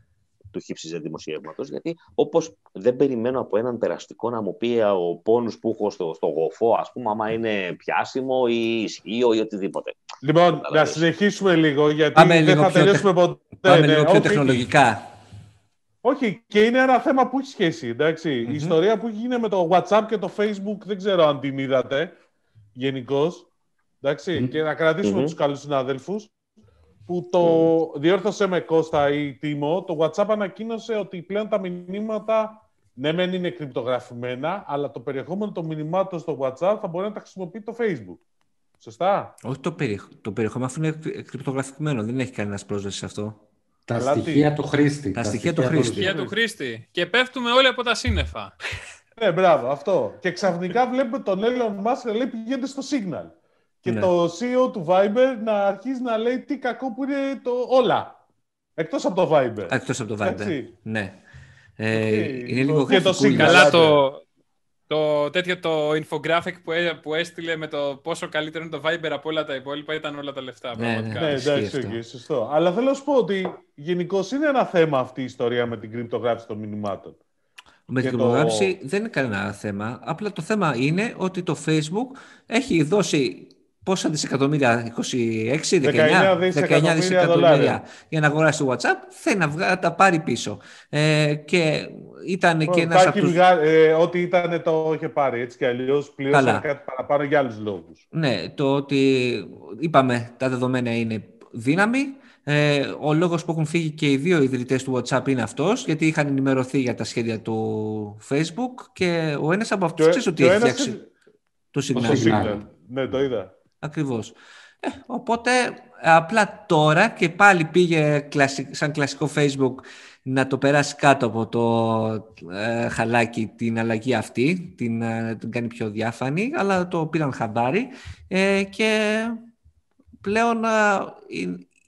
του χύψης δημοσιεύματο. Γιατί όπως δεν περιμένω από έναν περαστικό να μου πει ο πόνο που έχω στο, στο γοφό, ας πούμε, άμα είναι πιάσιμο ή ισχύο ή οτιδήποτε. Λοιπόν, να Καταλαβαίνεις. συνεχίσουμε λίγο, γιατί Πάμε δεν λίγο θα πιο τελειώσουμε ποτέ. Πάμε ναι, λίγο πιο όχι, τεχνολογικά. Όχι, και είναι ένα θέμα που έχει σχέση. εντάξει. Μμμ. Η ιστορία που έχει γίνει με το WhatsApp και το Facebook, δεν ξέρω αν την είδατε γενικώς. Εντάξει, Μμ. και να κρατήσουμε Μμμ. τους καλούς συναδέλφους που το διόρθωσε με Κώστα ή Τίμο, το WhatsApp ανακοίνωσε ότι πλέον τα μηνύματα ναι μεν είναι κρυπτογραφημένα, αλλά το περιεχόμενο των μηνυμάτων στο WhatsApp θα μπορεί να τα χρησιμοποιεί το Facebook. Σωστά; Όχι το, περιεχ... το περιεχόμενο, αφού είναι κρυ- κρυπτογραφημένο. Δεν έχει κανένας πρόσβαση σε αυτό. Τα Αλλά τι; στοιχεία του χρήστη. Τα στοιχεία του χρήστη. Στοιχεία του χρήστη. Και πέφτουμε όλοι από τα σύννεφα. <laughs> Ναι, μπράβο, αυτό. Και ξαφνικά βλέπουμε τον Elon Musk να λέει πηγαίνετε στο Signal. Και Ναι. τον CEO του Viber να αρχίζει να λέει τι κακό που είναι το όλα. Εκτός από το Viber. Εκτός από το Viber. Εντάξει. Ναι. Ε, Οκ. είναι λίγο Και το γραφικούλη. Signal. Καλά άντε. το, το τέτοιο το infographic που, έ- που έστειλε με το πόσο καλύτερο είναι το Viber από όλα τα υπόλοιπα ήταν όλα τα λεφτά. Ναι, πραγματικά. Ναι, Ισχύει εντάξει, αυτό. οκ, σωστό. Αλλά θέλω να σου πω ότι γενικώ είναι ένα θέμα αυτή η ιστορία με την κρυπτογράφηση των μηνυμάτων. Με την Και το- κρυπτογράφηση δεν είναι κανένα θέμα. Απλά το θέμα είναι ότι το Facebook έχει δώσει πόσα δισεκατομμύρια, 26, 19, 19 δισεκατομμύρια δολάρια. για να αγοράσει το WhatsApp, θέλει να βγα- τα πάρει πίσω. Ε, και ήταν και Τα ένας από έχει τους... βγα- ε, ό,τι ήταν το είχε πάρει. Έτσι και αλλιώς πλήρωσαν Καλά. κάτι παραπάνω για άλλους λόγους. Ναι, το ότι είπαμε τα δεδομένα είναι δύναμη. Ε, ο λόγος που έχουν φύγει και οι δύο ιδρυτές του WhatsApp είναι αυτός, γιατί είχαν ενημερωθεί για τα σχέδια του Facebook και ο ένας από αυτούς Και- ξέρεις ότι και ο έχει ένας φτιάξει το Στο Signal. Signal. Signal. Ναι, το είδα. Ακριβώς. Ε, οπότε απλά τώρα και πάλι πήγε κλασι- σαν κλασικό Facebook να το περάσει κάτω από το ε, χαλάκι την αλλαγή αυτή, την, ε, την κάνει πιο διάφανη, αλλά το πήραν χαμπάρι ε, και πλέον ε,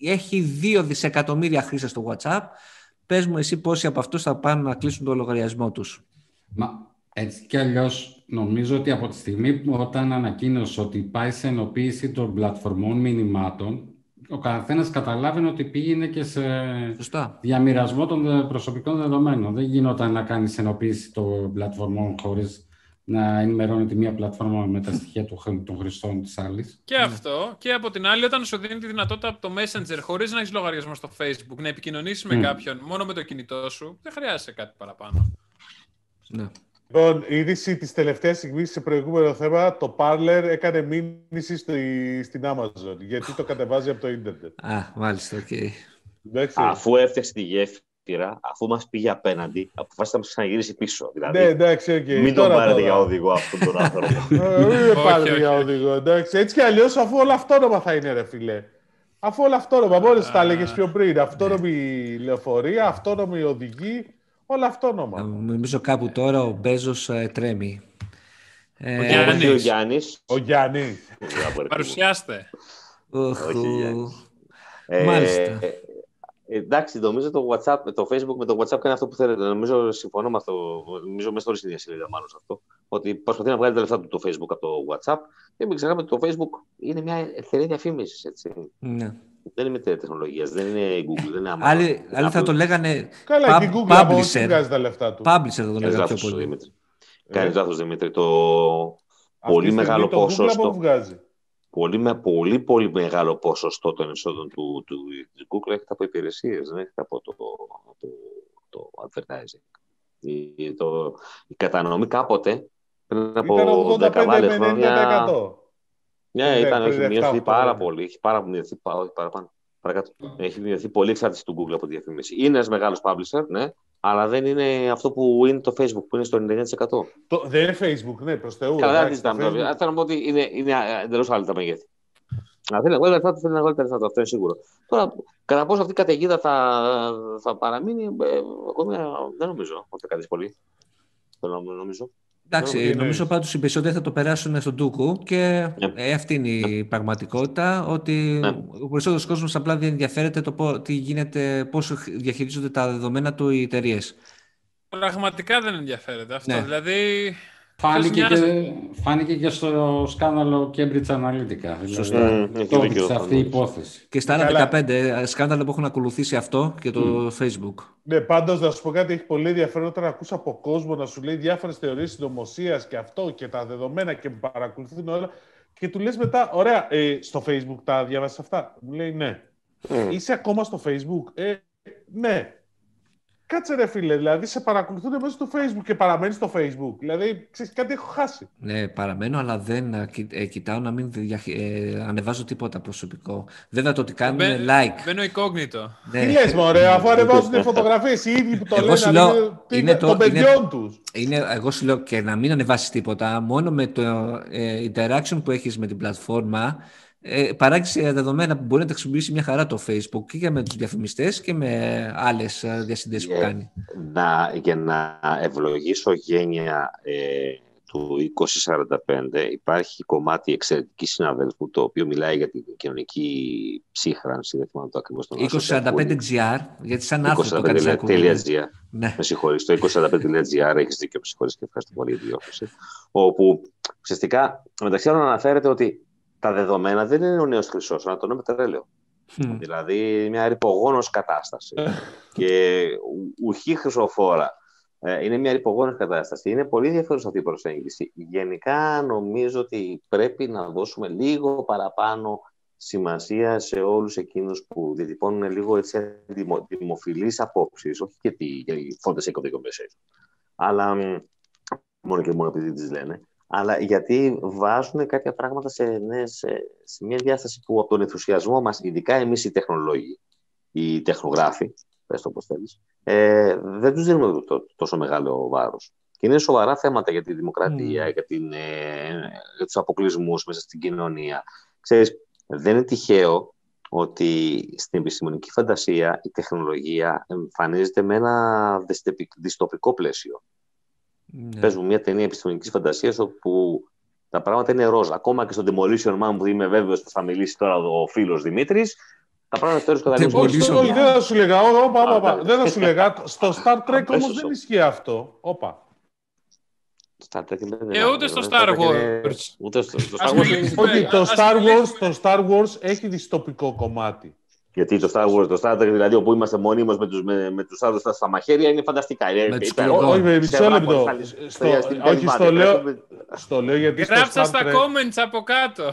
ε, έχει 2 δισεκατομμύρια χρήστες στο WhatsApp. Πες μου εσύ πόσοι από αυτούς θα πάνε να κλείσουν το λογαριασμό τους; Μα έτσι κι αλλιώς νομίζω ότι από τη στιγμή που όταν ανακοίνωσε ότι πάει σε ενοποίηση των πλατφορμών μηνυμάτων, ο καθένας καταλάβαινε ότι πήγαινε και σε Σωστά. διαμοιρασμό των προσωπικών δεδομένων. Δεν γινόταν να κάνεις ενοποίηση των πλατφορμών χωρίς να ενημερώνει τη μία πλατφόρμα με τα στοιχεία του χρ- των χρηστών της άλλης. Και αυτό. Και από την άλλη, όταν σου δίνει τη δυνατότητα από το Messenger, χωρίς να έχεις λογαριασμό στο Facebook, να επικοινωνήσεις με Μμ. κάποιον μόνο με το κινητό σου, δεν χρειάζεσαι κάτι παραπάνω. Ναι. Λοιπόν, η είδηση της τελευταίας στιγμής σε προηγούμενο θέμα, το Parler έκανε μήνυση στη, στην Amazon. Γιατί το κατεβάζει από το ίντερνετ. Α, μάλιστα, οκ. Εντάξει. Αφού έφτιαξε τη γέφυρα, αφού μας πήγε απέναντι, αποφάσισε να μας ξαναγυρίσει πίσω. Δηλαδή, Ναι, εντάξει, οκ. μην τον Τώρα, πάρετε τώρα. για οδηγό αυτόν τον άνθρωπο. Ε, Μην με Όχι, πάρετε όχι, για όχι. οδηγό. Εντάξει. Έτσι κι αλλιώς, αφού όλα αυτόνομα θα είναι, ρε φίλε. Αφού όλα αυτόνομα, μόλις τα έλεγες πιο πριν. Αυτόνομα λεωφορεία, αυτόνομη οδηγή, όλα Ε, αυτόνομα. Νομίζω κάπου τώρα ο Μπέζος ε, τρέμει. Ε, Ο Γιάννης. Όχι ο Γιάννης. Ο Γιάννης. Παρουσιάστε. οχ, Όχι, ου. Γιάννης. Μάλιστα. Ε, εντάξει, νομίζω το WhatsApp, το Facebook με το WhatsApp κάνει αυτό που θέλετε. Νομίζω συμφωνώ με αυτό. Νομίζω μέσα στην ίδια σελίδα μάλλον σε αυτό. Ότι προσπαθεί να βγάλει τα λεφτά του το Facebook από το WhatsApp. Και μην ξεχνάμε ότι το Facebook είναι μια ελευθερία διαφήμιση. Ναι. Δεν είναι τεχνολογίας, δεν είναι η Google, δεν είναι Amazon. Άλλοι, άλλοι θα το λέγανε Καλά, pub- και η Google από εκεί publisher. βγάζει τα λεφτά του. Publisher θα το Κάνεις λέγανε πιο λάθος, πολύ. Δημήτρη. Ε. Κάνεις λάθος, Δημήτρη. Το Αυτή πολύ τη στιγμή μεγάλο το Google ποσοστό. από πού βγάζει. πολύ, με, πολύ, πολύ μεγάλο ποσοστό των εσόδων του, του, της Google έρχεται από υπηρεσίες, δεν έρχεται από το, το το advertising. Η, το, η κατανομή κάποτε, πριν από 15 χρόνια... Ναι, ήταν, έχει μειωθεί πάρα πολύ. Έχει πάρα πολύ μειωθεί, όχι παραπάνω. Παρακάτω. Έχει μειωθεί πολύ εξάρτηση του Google από τη διαφήμιση. Είναι ένας μεγάλος publisher, ναι, αλλά δεν είναι αυτό που είναι το Facebook, που είναι στο 99%. Το, δεν είναι Facebook, ναι, προς Θεού. Καλά, δεν ζητάμε. Facebook... Θέλω να πω ότι είναι, είναι εντελώς άλλα τα μεγέθη. Αν θέλει να βγάλει λεφτά, θέλει να βγάλει λεφτά, αυτό είναι σίγουρο. Τώρα, κατά πόσο αυτή η καταιγίδα θα, θα παραμείνει, ε, ακόμη δεν νομίζω ότι θα κάτι πολύ. Θέλω να νομίζω. Εντάξει, νομίζω πάντως οι περισσότεροι θα το περάσουν στον Τούκου και ναι. αυτή είναι η πραγματικότητα, ότι ναι. ο περισσότερος κόσμος απλά δεν ενδιαφέρεται το τι γίνεται, πώς διαχειρίζονται τα δεδομένα του οι εταιρείες. Πραγματικά δεν ενδιαφέρεται αυτό. Ναι. Δηλαδή, Φάνηκε και, φάνηκε και στο σκάνδαλο Cambridge Analytica. Δηλαδή, Σωστά. Δηλαδή, σε αυτή η υπόθεση. Και στα άλλα 15 ε, σκάνδαλα που έχουν ακολουθήσει αυτό και το Facebook. Ναι, πάντως να σου πω κάτι, έχει πολύ ενδιαφέρον όταν ακούς από κόσμο να σου λέει διάφορες θεωρίες συνωμοσίας και αυτό και τα δεδομένα και παρακολουθούν όλα. Και του λες μετά, ωραία, ε, στο Facebook τα διάβασες αυτά. Μου λέει ναι. Mm. Είσαι ακόμα στο Facebook; Ε, ναι. Κάτσε ρε φίλε, δηλαδή σε παρακολουθούν μέσα στο Facebook και παραμένει στο Facebook. Δηλαδή, ξέρεις, κάτι έχω χάσει. Ναι, παραμένω, αλλά δεν ε, κοιτάω να μην ε, ανεβάζω τίποτα προσωπικό. Βέβαια το ότι κάνουν Μπαι, like. Μπαίνω incógnito. Ναι. Τι λες μωρέ, αφού ανεβάζουν φωτογραφίες οι ίδιοι που το λένε, λέω, είναι το, των παιδιών τους. Είναι, εγώ σου λέω και να μην ανεβάσεις τίποτα, μόνο με το ε, interaction που έχεις με την πλατφόρμα, ε, παράξει δεδομένα που μπορεί να τα χρησιμοποιήσει μια χαρά το Facebook και για με τους διαφημιστές και με άλλες ε, διασυνδέσεις που κάνει. Να, για να ευλογήσω γένεια ε, του 2045 υπάρχει κομμάτι εξαιρετική συναδέλφου το οποίο μιλάει για την κοινωνική ψύχρανση. Δεν θυμάμαι το ακριβώς το 2045GR, γιατί σαν άρθρο το Ναι. Με συγχωρείς, το 2045.gr έχεις δίκιο, με συγχωρείς και ευχαριστώ πολύ για τη διόρθωση. Όπου ουσιαστικά μεταξύ άλλων αναφέρεται ότι τα δεδομένα δεν είναι ο νέος χρυσός, αλλά το νέο πετρέλαιο. Mm. Δηλαδή μια ρηπογόνος κατάσταση. Ε. <laughs> και ουχή χρυσοφόρα. Ε, είναι μια ρηπογόνος κατάσταση. Είναι πολύ ενδιαφέρουσα αυτή η προσέγγιση. Γενικά νομίζω ότι πρέπει να δώσουμε λίγο παραπάνω σημασία σε όλους εκείνους που διατυπώνουν λίγο έτσι δημο, δημοφιλείς απόψεις, όχι και τι φόντες conversation, αλλά μόνο και μόνο επειδή τις λένε, αλλά γιατί βάζουν κάποια πράγματα σε, ναι, σε, σε μια διάσταση που από τον ενθουσιασμό μας, ειδικά εμείς οι τεχνολόγοι, οι τεχνογράφοι, πες το πώς θέλεις, ε, δεν τους δίνουμε το, τόσο μεγάλο βάρος. Και είναι σοβαρά θέματα για τη δημοκρατία, mm. για, την, ε, για τους αποκλεισμούς μέσα στην κοινωνία. Ξέρεις, δεν είναι τυχαίο ότι στην επιστημονική φαντασία η τεχνολογία εμφανίζεται με ένα δυστοπικό πλαίσιο. Ναι. Παίζουμε μια ταινία επιστημονικής φαντασίας όπου τα πράγματα είναι ροζ. Ακόμα και στο Demolition Man που είμαι βέβαιος ότι θα μιλήσει τώρα ο φίλος Δημήτρης, τα πράγματα στο τέλο Όχι, δεν θα σου λέγα. Δεν θα σου λέγα. Στο Star Trek όμως δεν ισχύει αυτό. Όπα. Star Trek ε, ούτε στο Star Wars. Ούτε στο Star Wars. Όχι, το Star Wars έχει δυστοπικό κομμάτι. Γιατί το Star Wars, το Star Trek, δηλαδή όπου είμαστε μονίμω με τους με, με τους άλλους στα μαχαίρια, είναι φανταστικά. όχι, με μισό λεπτό. Όχι, στο λέω, στο λέω γιατί. Γράψτε στα comments από κάτω.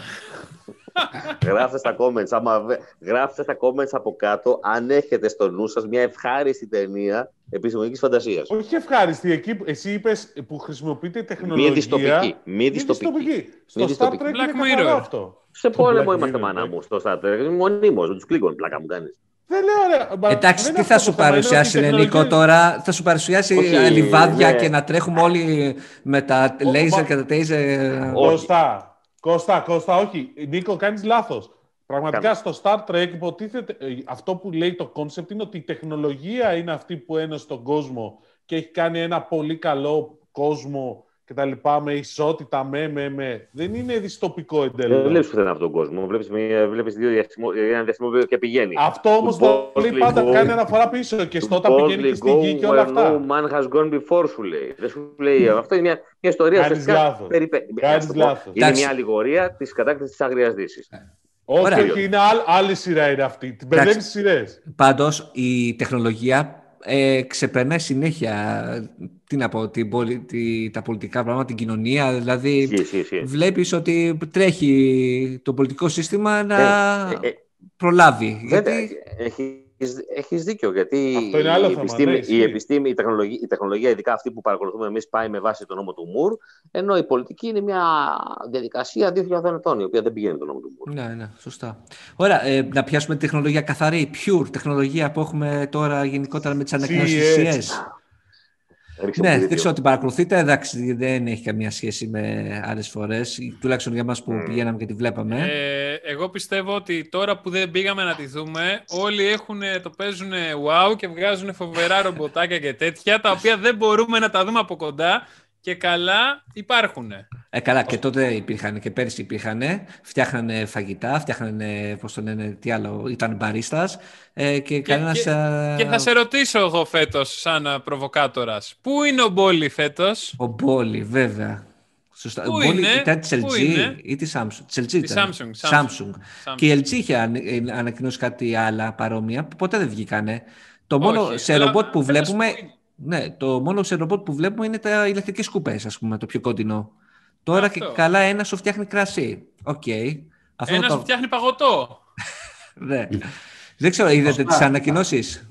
Γράψτε στα comments, άμα, γράψτε στα comments από κάτω αν έχετε στο νου σας μια ευχάριστη ταινία επιστημονικής φαντασίας. Όχι ευχάριστη, εκεί εσύ είπες που χρησιμοποιείται τεχνολογία. Μη διστοπική. Μη διστοπική. Στο Star Trek είναι καθαρό αυτό. Σε πόλεμο είμαστε μάνα μου στο Star Trek. Μονίμως, με τους κλίκων, πλάκα μου κάνεις. Δεν λέω, ρε. Εντάξει, τι θα σου παρουσιάσει, Νίκο, τώρα. Θα σου παρουσιάσει λιβάδια ναι. και να τρέχουμε όλοι με τα λέιζερ και τα τέιζερ. Κώστα, Κώστα, Κώστα, όχι. Νίκο, κάνεις λάθος. Πραγματικά στο Star Trek υποτίθεται, ε, αυτό που λέει το concept είναι ότι η τεχνολογία είναι αυτή που ένωσε τον κόσμο και έχει κάνει ένα πολύ καλό κόσμο και τα λοιπά, με ισότητα, με, με, με. Δεν είναι δυστοπικό εντελώ. Δεν βλέπεις πουθενά αυτόν τον κόσμο. Βλέπεις βλέπεις δύο διαστημό, ένα διαστημό και πηγαίνει. Αυτό όμως το λέει πάντα, go, κάνει ένα φορά πίσω και στο όταν πηγαίνει και στην γη και όλα αυτά. No man has gone before, σου λέει. Δεν σου λέει. Αυτό είναι μια, μια ιστορία Κάνεις λάθος. Περιπέ... λάθος. Είναι μια αλληγορία της κατάκτησης της Άγριας Δύσης. Όχι, όχι, είναι άλλη σειρά είναι αυτή. Την μπερδεύεις σειρές. Πάντως η τεχνολογία ε, ξεπερνάει συνέχεια τι να πω, την, τη, τα πολιτικά πράγματα, την κοινωνία. Δηλαδή, βλέπεις ότι τρέχει το πολιτικό σύστημα να ε, ε, ε προλάβει. γιατί... Έχει έχεις, δίκιο, γιατί Αυτό είναι άλλο η, θέμα, επιστήμη, ναι, η, ισχύει. επιστήμη, η, τεχνολογία, η τεχνολογία, ειδικά αυτή που παρακολουθούμε εμείς, πάει με βάση τον νόμο του Μουρ, ενώ η πολιτική είναι μια διαδικασία 2.000 ετών, η οποία δεν πηγαίνει τον νόμο του Μουρ. Ναι, ναι, σωστά. Ωραία, ε, να πιάσουμε τη τεχνολογία καθαρή, pure τεχνολογία που έχουμε τώρα γενικότερα με τις ανακοινώσεις CES. της CES. Ρίξε Ναι, μου δεν δύο. ξέρω τι παρακολουθείτε. Εντάξει, δεν έχει καμία σχέση με άλλες φορές. Τουλάχιστον για μας που πηγαίναμε και τη βλέπαμε. Ε, εγώ πιστεύω ότι τώρα που δεν πήγαμε να τη δούμε, όλοι έχουν, το παίζουν wow και βγάζουν φοβερά ρομποτάκια και τέτοια, τα οποία δεν μπορούμε να τα δούμε από κοντά και καλά υπάρχουν. Ε, καλά, και τότε υπήρχαν και πέρυσι υπήρχαν. Φτιάχνανε φαγητά, φτιάχνανε, πώς το λένε, τι άλλο, ήταν μπαρίστας. Ε, και, κανένας... και- ε, Και θα σε ρωτήσω εγώ φέτος, σαν προβοκάτορας, πού είναι ο Ballie φέτος, Ο Ballie, βέβαια. Σωστά. Πού Ο Ballie είναι, ήταν της πού LG είναι; ή της Samsung. Της LG Της ήταν. Samsung, Samsung. Samsung. Και η LG είχε ανε- ε, ανακοινώσει κάτι άλλα παρόμοια που ποτέ δεν βγήκανε. Το μόνο Όχι, σε αλλά ρομπότ που πες βλέπουμε... πού είναι. Ναι, το μόνο σε ρομπότ που βλέπουμε είναι τα ηλεκτρικές σκούπες, ας πούμε, το πιο κοντινό. Τώρα και Αυτό. καλά ένας σου φτιάχνει κρασί. Οκ. Αυτό Ένας το... που φτιάχνει παγωτό. <laughs> Ναι. Δεν ξέρω, είδατε Σωστά. τις ανακοινώσεις.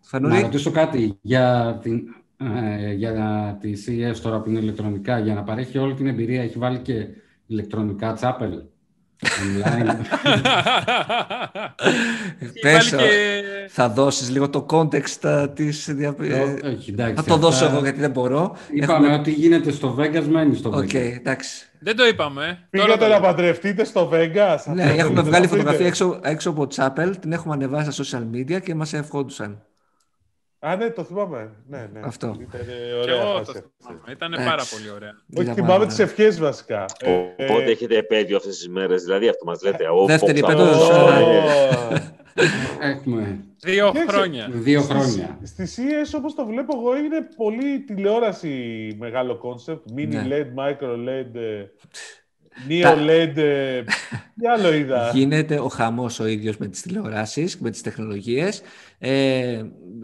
Να Φανούρη. ρωτήσω κάτι για, την, ε, για τη CES τώρα που είναι ηλεκτρονικά. Για να παρέχει όλη την εμπειρία, έχει βάλει και ηλεκτρονικά chapel; Online. Πες, Βάλει και... θα δώσεις λίγο το context α, της... δια- ε, Όχι, εντάξει, θα το δώσω αυτά- εγώ γιατί δεν μπορώ. Είπαμε Έχουμε- ότι γίνεται στο Vegas, μένει στο Vegas. Οκ, εντάξει. Δεν το είπαμε. Τώρα Πήγατε το να λέμε. παντρευτείτε στο Vegas. Ναι, Αυτό έχουμε θέλετε <laughs> βγάλει να πείτε. φωτογραφία έξω, έξω από Chapel, την έχουμε ανεβάσει στα social media και μας ευχόντουσαν. Α, ναι, το θυμάμαι. Ναι, ναι. Αυτό. Ήταν Και ωραία εγώ φάση το αυτή. θυμάμαι. Ήταν Εντάξει. πάρα πολύ ωραία. Όχι, Ήταν θυμάμαι πάρα τις ωραία. ευχές βασικά. Ε, Οπότε ε, έχετε επέτειο αυτές τις μέρες, δηλαδή αυτό μας λέτε. ο, Δεύτερη Fox επέτειος, Awards. ε, Ω. Έχουμε Δύο Κοίταξε, χρόνια. δύο Στις- χρόνια. Στις CES όπως το βλέπω εγώ είναι πολύ τηλεόραση μεγάλο concept. Mini Ναι. LED, micro LED, ε, Τα- neo LED. ε, Τι άλλο είδα; Γίνεται ο χαμός ο ίδιος με τις τηλεοράσεις, με τις τεχνολογίες. Ε,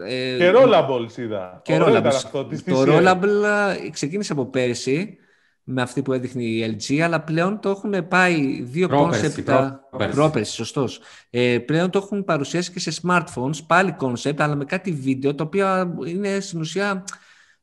ε, Και rollables είδα. Και Ωραίος ήταν rollables. αυτό, της Το TCL. rollable ε, ξεκίνησε από πέρσι με αυτή που έδειχνε η LG, αλλά πλέον το έχουν πάει δύο Πρόπερση, concept. πρόπερση. Πρόπερση, σωστός. Ε, πλέον το έχουν παρουσιάσει και σε smartphones, πάλι concept, αλλά με κάτι βίντεο, τα οποία είναι στην ουσία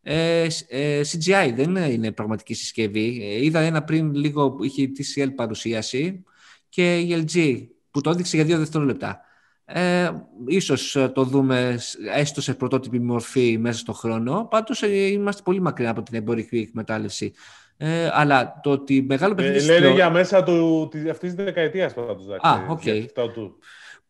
ε, σ- ε, CGI, δεν είναι πραγματική συσκευή. Ε, είδα ένα πριν λίγο που είχε η TCL παρουσίαση και η LG που το έδειξε για δύο δευτερόλεπτα. Ε, ίσως ε, το δούμε σ- έστω σε πρωτότυπη μορφή μέσα στον χρόνο. Πάντως ε, είμαστε πολύ μακριά από την εμπορική εκμετάλλευση. Ε, αλλά το ότι μεγάλο Ε, παιχνίδι λένε στην- για μέσα του, της, αυτής της δεκαετίας πάντως. εντάξει, Α, οκ. για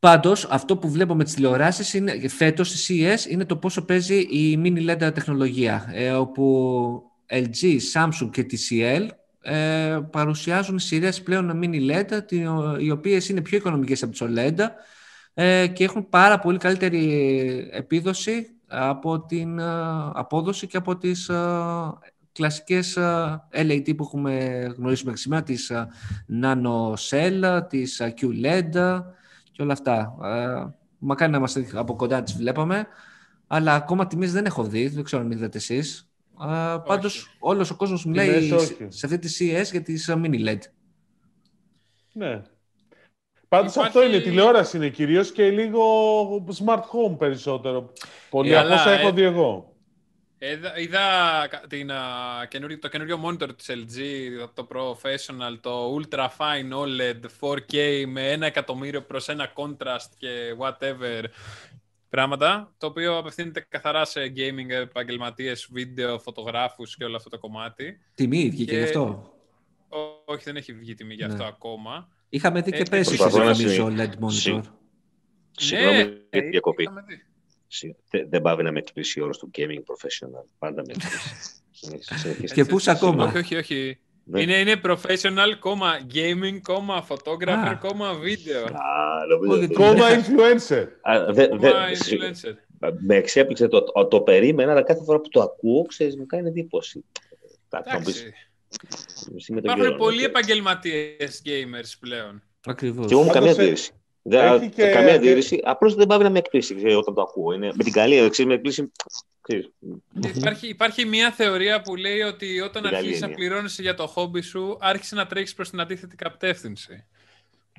αυτό του. Πάντως, αυτό που βλέπω με τις τηλεοράσεις είναι, φέτος στη CES είναι το πόσο παίζει η mini LED τεχνολογία, ε, όπου LG, Samsung και TCL ε, παρουσιάζουν σειρές πλέον mini LED, τι- οι οποίες είναι πιο οικονομικές από τις OLED ε, και έχουν πάρα πολύ καλύτερη επίδοση από την ε, απόδοση και από τις ε, κλασικές ε, LED που έχουμε γνωρίσει μέχρι σήμερα, τις ε, Nano Cell, τις ε, QLED και όλα αυτά. Ε, μακάρι να είμαστε από κοντά τις βλέπαμε, αλλά ακόμα τιμές δεν έχω δει, δεν ξέρω αν είδατε εσείς. Ε, πάντως, όλος ο κόσμος μιλάει Τιμές όχι. σε, σε αυτή τη CES για τις ε, mini LED. Ναι. Πάντως Υπάρχει- αυτό είναι, τηλεόραση είναι κυρίως και λίγο smart home περισσότερο. Πολύ Ε, από αλλά, όσα ε, έχω δει εγώ. Είδα, είδα κα- την, α, καινούργιο- το καινούριο monitor της LG, το Professional, το Ultra Fine OLED 4K με ένα εκατομμύριο προς ένα contrast και whatever πράγματα, το οποίο απευθύνεται καθαρά σε gaming επαγγελματίες, βίντεο, φωτογράφους και όλο αυτό το κομμάτι. Τιμή βγήκε Και- γι' αυτό; Ό- όχι, δεν έχει βγει τιμή γι' αυτό Ναι. ακόμα. Είχαμε δει και Ε, πέρσι, προσπαθώ να νομίζω, συ- LED monitor. συ- Συγγνώμη για ε, τη διακοπή. Είχαμε δει. Συ- δε- Δεν πάει να με εκπλήσει ο όρος του gaming professional. Πάντα με εκπλήσει. Συνέχισε, <laughs> συνέχισε. Και πούς είσαι ακόμα; Όχι, όχι, όχι. Ναι. Είναι, είναι professional, κόμμα gaming, κόμμα photographer, Α. κόμμα video. Α, νομίζω- Όχι, Κόμμα influencer. Α, δε- Κόμμα δε- συ- influencer. Με εξέπληξε, το, το, το περίμενα, αλλά κάθε φορά που το ακούω, ξέρεις, μου κάνει εντύπωση. Θα θα μου πεις, Εντάξει. εσύ με τον Υπάρχουν καιρό, πολλοί ναι. επαγγελματίες gamers πλέον. Ακριβώς. Και εγώ μου Πάντως, καμία ε, αντίρρηση. Δεν- έχει και- Καμία αντίρρηση. Απλώς δεν πάει να με εκπλήσει ξέρεις, όταν το ακούω. Είναι, με την καλή ένδειξη, με εκπλήσει. ξέρεις, Υπάρχει, υπάρχει μια θεωρία που λέει ότι όταν Την καλή αρχίσει να έννοια. πληρώνεσαι για το χόμπι σου, άρχισε να τρέχεις προς την αντίθετη κατεύθυνση.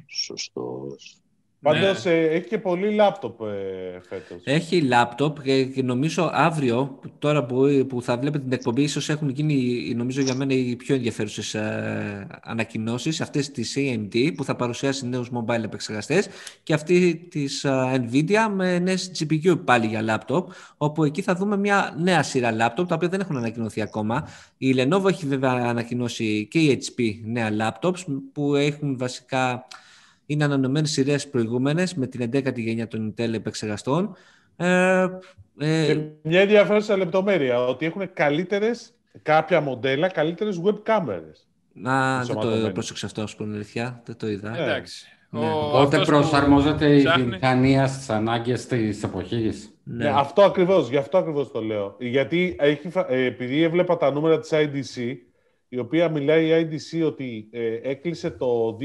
Σωστός. Πάντως ναι. ε, έχει και πολύ λάπτοπ ε, φέτος. Έχει λάπτοπ και, νομίζω αύριο, τώρα που, που θα βλέπετε την εκπομπή, ίσως έχουν γίνει νομίζω για μένα οι πιο ενδιαφέρουσες ε, ανακοινώσεις, αυτές της AMD που θα παρουσιάσει νέους mobile επεξεργαστές και αυτή της ε, Nvidia με νέες GPU πάλι για λάπτοπ, όπου εκεί θα δούμε μια νέα σειρά λάπτοπ, τα οποία δεν έχουν ανακοινωθεί ακόμα. Η Lenovo έχει βέβαια ανακοινώσει και η HP νέα laptops που έχουν βασικά είναι ανανεωμένες σειρές προηγούμενες με την 11η γενιά των Intel επεξεργαστών. Ε, ε... Και μια ενδιαφέρουσα λεπτομέρεια, ότι έχουν καλύτερες, κάποια μοντέλα, καλύτερες web κάμερες. Να, δεν το πρόσεξα αυτό, ας πούμε, αλήθεια. Δεν το είδα. Ε, εντάξει. Ναι. Οπότε προσαρμόζεται η βιομηχανία στις ανάγκες της εποχής. Ναι. ναι. αυτό ακριβώς, γι' αυτό ακριβώς το λέω. Γιατί έχει, ε, επειδή έβλεπα τα νούμερα της IDC, η οποία μιλάει η IDC ότι ε, έκλεισε το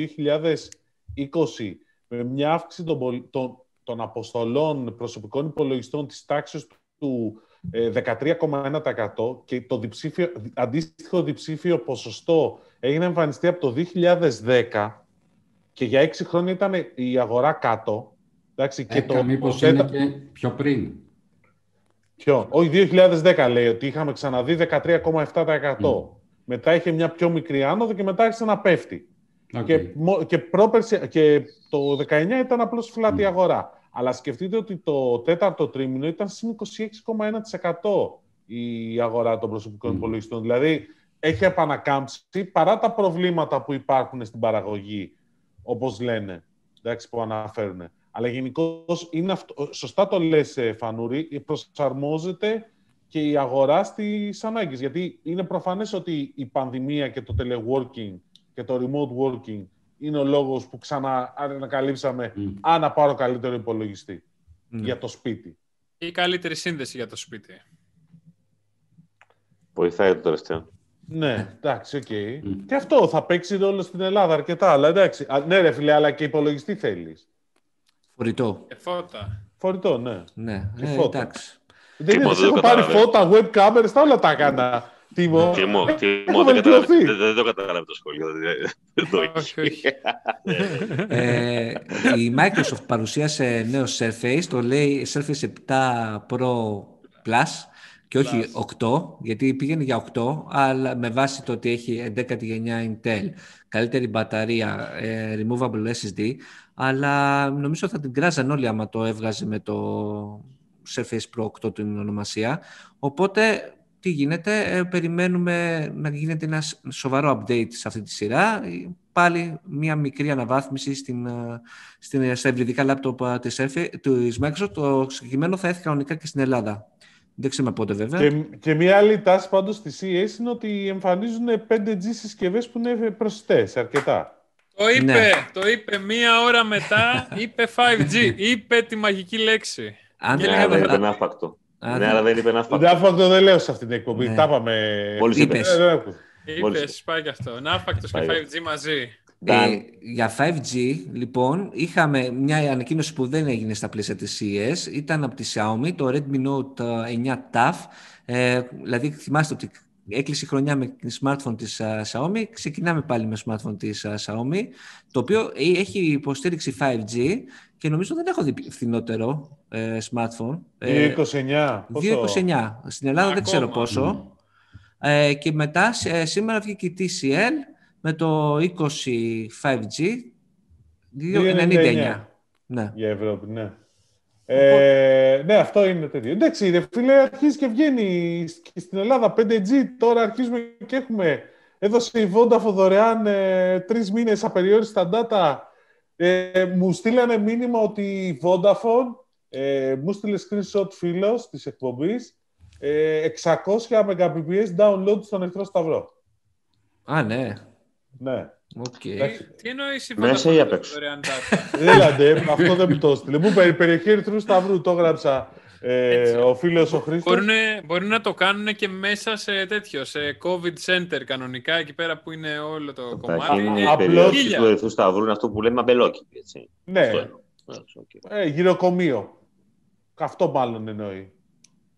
2020 με μια αύξηση των, των, των αποστολών προσωπικών υπολογιστών της τάξης του 13,1% ε, και το διψήφιο, αντίστοιχο διψήφιο ποσοστό έγινε εμφανιστεί από το 2010 και για έξι χρόνια ήταν η αγορά κάτω. Εντάξει, και το, μήπως είναι και πιο πριν. Ποιο; Όχι, 2010 λέει ότι είχαμε ξαναδεί 13,7%. Mm. Μετά είχε μια πιο μικρή άνοδο και μετά άρχισε να πέφτει. Και, και, πρόπερση, και το 19 ήταν απλώς φλάτη αγορά. Αλλά σκεφτείτε ότι το τέταρτο τρίμηνο ήταν συν 26,1% η αγορά των προσωπικών mm. υπολογιστών. Δηλαδή, έχει επανακάμψει παρά τα προβλήματα που υπάρχουν στην παραγωγή, όπως λένε, εντάξει, που αναφέρουν. Αλλά γενικώς είναι αυτό, σωστά το λες, ε, Φανούρη, προσαρμόζεται και η αγορά στις ανάγκες. Γιατί είναι προφανές ότι η πανδημία και το teleworking και το remote working είναι ο λόγος που ξαναανακαλύψαμε mm. αν να πάρω καλύτερο υπολογιστή mm. για το σπίτι. Ή καλύτερη σύνδεση για το σπίτι. Βοηθάει το τελευταίο. Ναι, εντάξει, οκ. Okay. Mm. Και αυτό θα παίξει ρόλο στην Ελλάδα αρκετά. Αλλά εντάξει. ναι, ρε φίλε, αλλά και υπολογιστή θέλεις. Φορητό. Και φώτα. Φορητό, ναι. Ναι, και ε, φώτα. εντάξει. Δεν είναι, έχω πάρει φώτα, web cameras, τα όλα τα έκανα. Τίμο. Τίμο, δεν το καταλάβει το σχόλιο. ε, η Microsoft παρουσίασε νέο Surface, το λέει Surface 7 Pro Plus και όχι 8, γιατί πήγαινε για 8, αλλά με βάση το ότι έχει 11η γενιά Intel, καλύτερη μπαταρία, ε, removable SSD, αλλά νομίζω θα την κράζαν όλοι άμα το έβγαζε με το Surface Pro 8 την ονομασία. Οπότε τι γίνεται, ε, περιμένουμε να γίνεται ένας σοβαρό update σε αυτή τη σειρά. Πάλι μια μικρή αναβάθμιση στην, ε, στην, στα ευρυδικά λάπτοπ ε, της, της Microsoft. Το συγκεκριμένο θα έρθει κανονικά και στην Ελλάδα. Δεν ξέρουμε πότε βέβαια. Και, και μια άλλη τάση πάντως στη CES είναι ότι εμφανίζουν 5G συσκευές που είναι προσιτές αρκετά. Το είπε, ναι. το είπε μία ώρα μετά, είπε 5G, <laughs> είπε τη μαγική λέξη. Αν δεν είπε ένα φακτό. Ναι, αλλά δεν είπε ένα φακτό. Ναύφακτο δεν λέω σε αυτήν την εκπομπή. Ναι. Τα είπαμε. Μόλις είπες. Είπες, πάει και αυτό. Ναύφακτος και 5G μαζί. Ε, για 5G, λοιπόν, είχαμε μια ανακοίνωση που δεν έγινε στα πλαίσια της CES. Ήταν από τη Xiaomi, το Redmi Note 9 TAF. Ε, δηλαδή, θυμάστε ότι έκλεισε η χρονιά με smartphone της uh, Xiaomi, ξεκινάμε πάλι με smartphone της uh, Xiaomi, το οποίο έχει υποστήριξη 5G και νομίζω δεν έχω δει φθηνότερο ε, smartphone. 2,29. 2,29. Στην Ελλάδα δεν ξέρω πόσο. Ε, και μετά ε, σήμερα βγήκε η TCL με το 20 5G 2,99. Ναι. Για Ευρώπη, ναι. Ε, ναι, αυτό είναι τέτοιο. Εντάξει, ρε φίλε, αρχίζει και βγαίνει και στην Ελλάδα 5G. Τώρα αρχίζουμε και έχουμε. Έδωσε η Vodafone δωρεάν ε, τρεις μήνες απεριόριστα data. Ε, μου στείλανε μήνυμα ότι η Vodafone ε, μου στείλε screenshot φίλος της εκπομπής. Ε, 600 Mbps download στον Εχθρό Σταυρό. Α, ναι. Ναι. Okay. Τι εννοείς η Μέσα ή απ' έξω. <laughs> Έλατε, αυτό δεν μου το στείλε. Μου περιοχή Ερυθρού Σταυρού, το έγραψα ε, ο φίλος ο Χρήστος. Μπορεί να το κάνουν και μέσα σε τέτοιο, σε COVID center κανονικά, εκεί πέρα που είναι όλο το κομμάτι. Είναι η περιοχή του Ερυθρού Σταυρού, είναι αυτό που λέμε αμπελόκηπη, έτσι. Ναι, ε, γυροκομείο. Αυτό μάλλον εννοεί.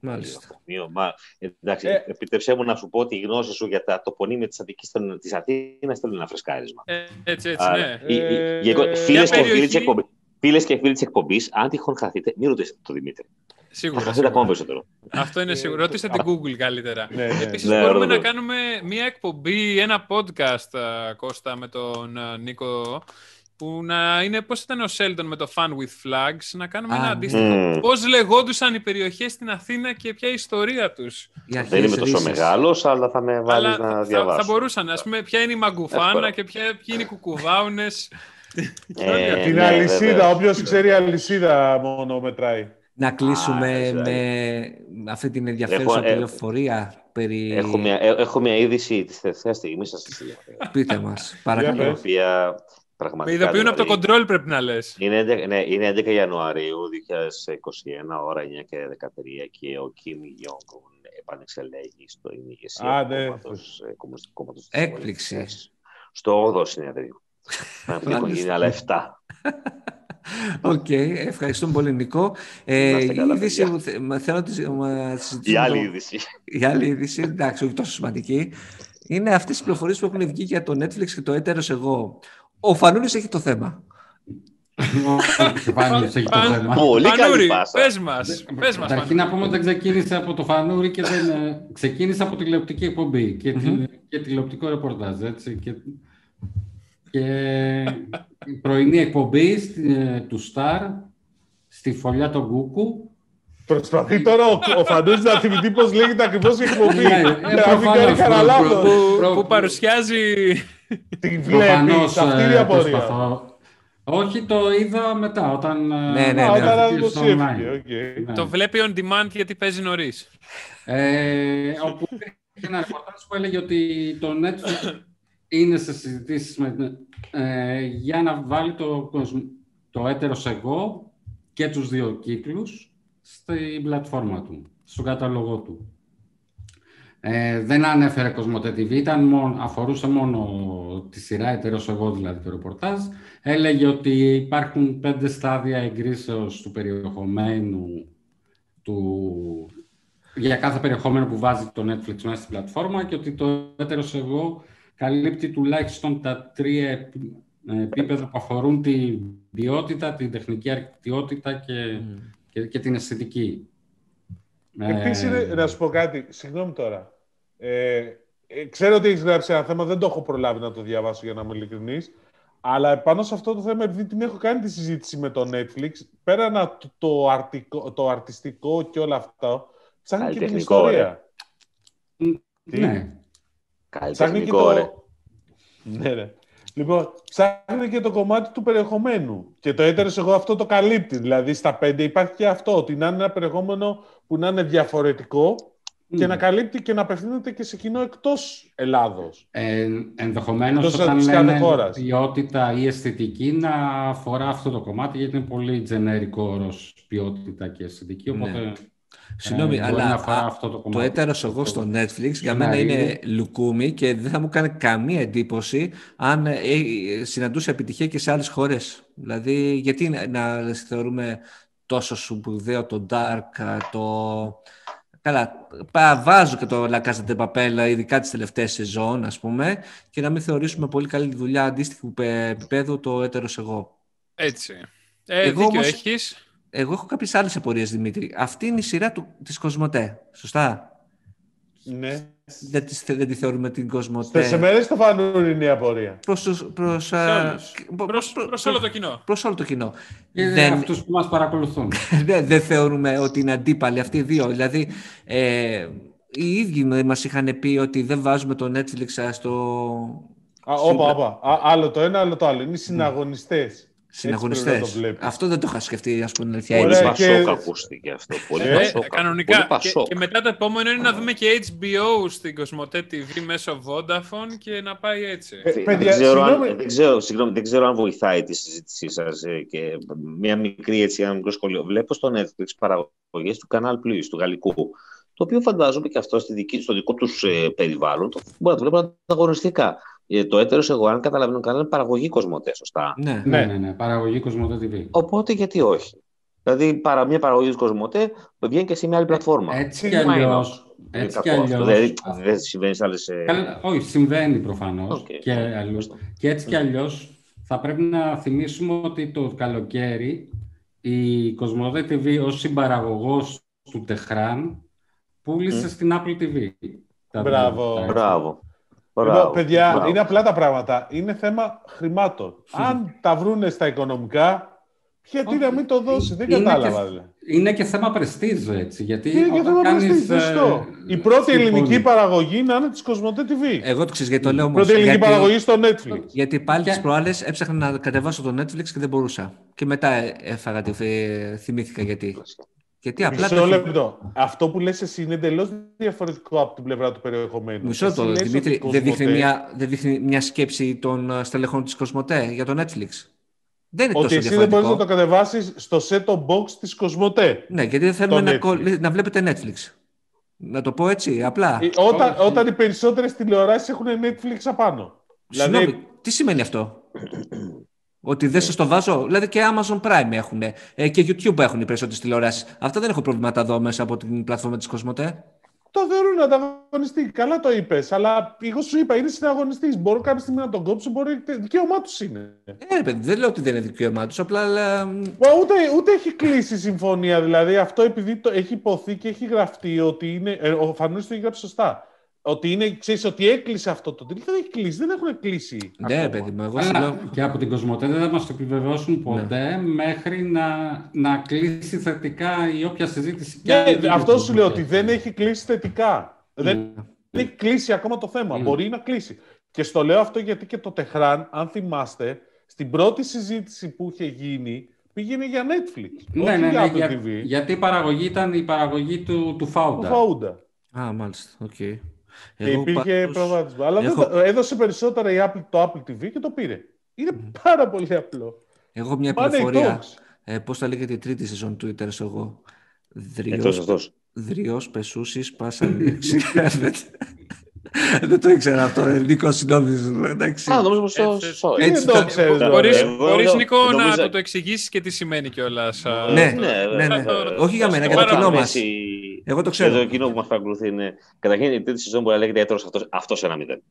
Μάλιστα. Μα, εντάξει, ε, επιτρέψέ μου να σου πω τη γνώση σου για τα τοπονύμια της Αττικής της Αθήνας θέλουν ένα φρεσκάρισμα. Ε, έτσι, έτσι, ναι. Ε, Φίλες και φίλοι της εκπομπής. Φίλες και φίλοι της εκπομπής, αν τυχόν χαθείτε, μην ρωτήσετε τον Δημήτρη. Σίγουρα. Θα χαθείτε ακόμα περισσότερο. Αυτό είναι σίγουρο. Ρωτήστε την Google καλύτερα. Ναι, ναι. Επίσης, Ναι, μπορούμε ωραίο. να κάνουμε μία εκπομπή, ένα podcast, α, Κώστα, με τον α, Νίκο, που να είναι πώς ήταν ο Σέλτον με το Fun with Flags, να κάνουμε Α, ένα ναι. αντίστοιχο. Μμμ. Πώς λεγόντουσαν οι περιοχές στην Αθήνα και ποια η ιστορία τους. Οι Δεν αρχαίες είμαι τόσο ρίζες. μεγάλος, αλλά θα με βάλεις Αλλά να θα, διαβάσω. θα μπορούσαν, ας πούμε, ποια είναι η Μαγκουφάνα Εύκολα. και ποια, ποιοι είναι οι κουκουβάουνες. Ε, Την ναι, αλυσίδα, βεβαίως. όποιος ξέρει αλυσίδα μόνο μετράει. Να κλείσουμε Α, έτσι, με αυτή την ενδιαφέρουσα Έχω, ε, πληροφορία περί... Έχω μια, ε- έχω μια είδηση της τελευταίας στιγμής σα Πείτε μας, Για η παρακαλώ. Πες. οποία Με πραγματικά. ειδοποιούν από το δηλαδή, κοντρόλ πρέπει να λες. Είναι, 11 ναι, είναι 11 Ιανουαρίου 2021, ώρα 9 και 13 και ο Κιμ Γιόγκ επανεξελέγει στο ηγεσία Α, του ναι. κόμματος, ε, Κομμουνιστικού Κόμματος της Έκπληξη. Βορειοελληνίας. Στο 8ο συνέδριο. Θα έχουν Μάλιστα. γίνει άλλα 7. Οκ, ευχαριστούμε πολύ Νίκο. Ε, Να είστε η καλά, είδηση παιδιά. που θε- μα- θέλω να τη- να Η συζητήσουμε άλλη το- είδηση. Η άλλη είδηση, εντάξει, όχι τόσο σημαντική, είναι αυτές οι πληροφορίες που έχουν βγει για το Netflix και το Έτερος Εγώ. Ο Φανούρης έχει το θέμα. Και πάλι έχει το Παν- θέμα. Πολύ καλή Φανούρη, πάσα. πες μας. Πες μας, Καταρχήν να Φανούρη. πούμε ότι δεν ξεκίνησε από το Φανούρη και δεν, ε, ξεκίνησε από τηλεοπτική εκπομπή και, τη- και τηλεοπτικό ρεπορτάζ. Έτσι, και, και η πρωινή εκπομπή στη- ε, του Star στη Φωλιά των Κου Κου. Προσπαθεί τώρα ο, ο Φαντούζης να θυμηθεί πώς λέγεται ακριβώς η εκπομπή. Ναι, ε, Για να μην προφανώς, κάνει κανένα προ- λάθος. προ- Που, προ- που παρουσιάζει... Τη βλέπει, Προφανώς, αυτή είναι η ε, απορία. προσπαθώ. Όχι, το είδα μετά, όταν... ε, Ναι, ναι, Α, ναι. όταν βγήκε στο δημοσιεύτηκε, online. οκ. Ναι. Το βλέπει on demand γιατί παίζει νωρίς. Ε, όπου υπήρχε ένα ρεπορτάζ που έλεγε ότι το Netflix είναι σε συζητήσεις με, ε, για να βάλει το, κοσμ- το έτερος εγώ και τους δύο κύκλους στην πλατφόρμα του, στον κατάλογο του. Ε, δεν ανέφερε Κοσμοτέ TV, ήταν μόνο, αφορούσε μόνο τη σειρά έτερος εγώ δηλαδή το ρεπορτάζ. Έλεγε ότι υπάρχουν πέντε στάδια εγκρίσεως του περιεχομένου του, για κάθε περιεχόμενο που βάζει το Netflix μέσα στην πλατφόρμα και ότι το έτερος εγώ καλύπτει τουλάχιστον τα τρία επι- ε, επίπεδα που αφορούν την ποιότητα, την τεχνική αρκτιότητα και, και, και την αισθητική. Επίσης, Ε, είναι- να σου πω κάτι, συγγνώμη τώρα. Ε, ε, ξέρω ότι έχεις γράψει ένα θέμα, δεν το έχω προλάβει να το διαβάσω για να είμαι ειλικρινής. Αλλά πάνω σε αυτό το θέμα, επειδή την έχω κάνει τη συζήτηση με το Netflix, πέραν από το, το, αρτικό, το αρτιστικό και όλα αυτά, ψάχνει και την Καλλιτεχνικό, ιστορία. Τι; ναι. Ψάχνει και Καλλιτεχνικό, ρε. το... Ναι, ρε. Λοιπόν, ψάχνει και το κομμάτι του περιεχομένου. Και το έτερος εγώ αυτό το καλύπτει. Δηλαδή, στα πέντε υπάρχει και αυτό, ότι να είναι ένα περιεχόμενο που να είναι διαφορετικό και Μμ. να καλύπτει και να απευθύνεται και σε κοινό εκτός Ελλάδος. Ε, ενδεχομένως Εκτός όταν της κάθε λένε χώρας. ποιότητα ή αισθητική να αφορά αυτό το κομμάτι γιατί είναι πολύ τζενερικό όρος ποιότητα και αισθητική οπότε Ναι. Συγγνώμη, ε, μπορεί αλλά να αφορά α, αυτό το το κομμάτι. έτερος εγώ στο Netflix για μένα Σενάριο. είναι λουκούμι και δεν θα μου κάνει καμία εντύπωση αν ε, ε, συναντούσε επιτυχία και σε άλλες χώρες. Δηλαδή, γιατί να, να θεωρούμε τόσο σπουδαίο το Dark, α, το... Καλά, πα- βάζω και το La Casa de Papel, ειδικά τις τελευταίες σεζόν, ας πούμε, και να μην θεωρήσουμε πολύ καλή δουλειά αντίστοιχου πε- επίπεδου το έτερος εγώ. Έτσι. Ε, Εγώ δίκιο όμως- έχεις. Εγώ έχω κάποιες άλλες απορίες, Δημήτρη. Αυτή είναι η σειρά του, της Κοσμοτέ, σωστά; Ναι. Δεν τη, δεν τη θεωρούμε την Κοσμοτέ. Σε μέρες το φανούρι είναι η απορία. Προς, τους- προς, Σε α, όλους. προ- Προς, προ- προς όλο το κοινό. προς όλο το κοινό. Και δεν, αυτούς που μας παρακολουθούν. δεν, <laughs> δεν θεωρούμε ότι είναι αντίπαλοι αυτοί οι δύο. Δηλαδή, ε, οι ίδιοι μας είχαν πει ότι δεν βάζουμε το Netflix α, στο Α, όπα, όπα. Α, άλλο το ένα, άλλο το άλλο. Είναι οι συναγωνιστές. συναγωνιστές. πρέπει να το βλέπεις. Αυτό δεν το είχα σκεφτεί, ας πούμε, την αλήθεια. Πολύ Ωραία, έτσι. και- πασόκ ακούστηκε αυτό. Πολύ Ε, πασόκ. Κανονικά. Πολύ Και, πασόκ. και μετά το επόμενο είναι να δούμε και HBO στην Κοσμοτέ TV μέσω Vodafone και να πάει έτσι. Ε, Δεν παιδιά, ξέρω, αν, συγγνώμη. δεν, ξέρω, συγγνώμη, δεν ξέρω αν βοηθάει τη συζήτησή σας και μια μικρή έτσι, ένα μικρό σχολείο. Βλέπω στο Netflix παραγωγές του Canal Plus, του γαλλικού, το οποίο φαντάζομαι και αυτό στη δική, στο δικό τους ε, περιβάλλον το, μπορεί να το βλέπουν ανταγωνιστικά. Ε, το Έτερος Εγώ, αν καταλαβαίνω καλά, είναι παραγωγή Cosmote, σωστά. Ναι. ναι, ναι, ναι. Παραγωγή Cosmote TV. Οπότε γιατί όχι; Δηλαδή, παρά, μια παραγωγή της Cosmote βγαίνει και σε μια άλλη πλατφόρμα. Έτσι κι Why not? αλλιώς. Είναι Έτσι κι κακό αυτό. αλλιώς. Δηλαδή, δεν συμβαίνει σε άλλες. Καλά, όχι, συμβαίνει προφανώς Οκ. και αλλιώς. Και έτσι κι αλλιώς θα πρέπει να θυμίσουμε ότι το καλοκαίρι η Κοσμοδέ TV ως συμπαραγωγός του Τεχράν πούλησε στην Apple TV. Μπράβο. Μπράβο. Λοιπόν, παιδιά, είναι απλά τα πράγματα. Είναι θέμα χρημάτων. Αν τα βρούνε στα οικονομικά, γιατί να μην το δώσει. Δεν κατάλαβα. Και, είναι και θέμα πρεστίζ, έτσι. Γιατί είναι και θέμα πρεστίζ, ε, Η πρώτη ελληνική παραγωγή να είναι της Κοσμοτέ TV. Εγώ το ξέρω γιατί το λέω όμως. Πρώτη ελληνική παραγωγή στο Netflix. Γιατί πάλι τις προάλλες έψαχνα να κατεβάσω το Netflix και δεν μπορούσα. Και μετά έφαγα, θυμήθηκα γιατί. Γιατί απλά. Μισό λεπτό. Αυτό που λες εσύ είναι εντελώς διαφορετικό από την πλευρά του περιεχομένου. Μισό το, Δημήτρη. Δεν δείχνει, μια, δεν δείχνει μια σκέψη των ε, στελεχών της Κοσμοτέ για το Netflix. Δεν είναι ότι τόσο εσύ δεν μπορείς να το κατεβάσεις στο set box της Κοσμοτέ. Ναι, γιατί δεν θέλουμε να, να βλέπετε Netflix. Να το πω έτσι, απλά. Ε, όταν, όταν οι περισσότερες τηλεοράσεις έχουν Netflix απάνω. Συγγνώμη, δηλαδή... τι σημαίνει αυτό; Ότι δεν σας το βάζω. Δηλαδή και Amazon Prime έχουν ε, και YouTube έχουν οι περισσότερες τηλεοράσεις. Αυτά δεν έχω προβλήματα εδώ μέσα από την πλατφόρμα της Κοσμοτέ. Το θεωρούν ανταγωνιστή. Καλά το είπες. Αλλά εγώ σου είπα, είναι συναγωνιστής. Μπορώ κάποια στιγμή να τον κόψω, μπορεί. Δικαίωμά τους είναι. Ε, παιδί, δεν λέω ότι δεν είναι δικαίωμά τους. Απλά. ούτε, ούτε έχει κλείσει η συμφωνία. Δηλαδή αυτό επειδή το έχει υποθεί και έχει γραφτεί ότι είναι. Ε, ο Φανούλη το έχει γράψει σωστά ότι είναι, ξέρεις, ότι έκλεισε αυτό το τίτλο. Δεν έχει κλείσει, δεν έχουν κλείσει. Ναι, παιδί μου, εγώ λέω... Και από την Κοσμοτέ δεν θα μας το επιβεβαιώσουν ναι. ποτέ μέχρι να, να κλείσει θετικά η όποια συζήτηση. Ναι, αυτό σου λέω ότι δεν έχει κλείσει θετικά. Δεν, ναι. δεν έχει κλείσει ακόμα το θέμα. Ναι. Μπορεί να κλείσει. Και στο λέω αυτό γιατί και το Τεχράν, αν θυμάστε, στην πρώτη συζήτηση που είχε γίνει, πήγαινε για Netflix. Ναι, όχι ναι, για, ναι, για, γιατί η παραγωγή ήταν η παραγωγή του, του Φάουντα. Του Φάουντα. Α, μάλιστα. Okay. Και υπήρχε πα... προγραμματισμό. Αλλά Έχω... έδωσε περισσότερα η Apple, το Apple TV και το πήρε. Είναι πάρα πολύ απλό. Εγώ μια πληροφορία. Ε, πώς θα λέγεται η τρίτη σεζόν Twitter εγώ. Δριός, Δριός Πεσούσης, πάσα <laughs> Δεν το ήξερα αυτό, Νίκο, συγγνώμη. Α, νομίζω πως το Έτσι το ξέρω. Μπορείς, Νίκο, να το εξηγήσεις και τι σημαίνει κιόλας. Ναι, ναι, ναι. Όχι για μένα, για το κοινό μας. Εγώ το ξέρω. Εδώ εκείνο που μας παρακολουθεί είναι. Καταρχήν η τρίτη σεζόν μπορεί να λέγεται έτρο αυτός αυτός ένα μηδέν.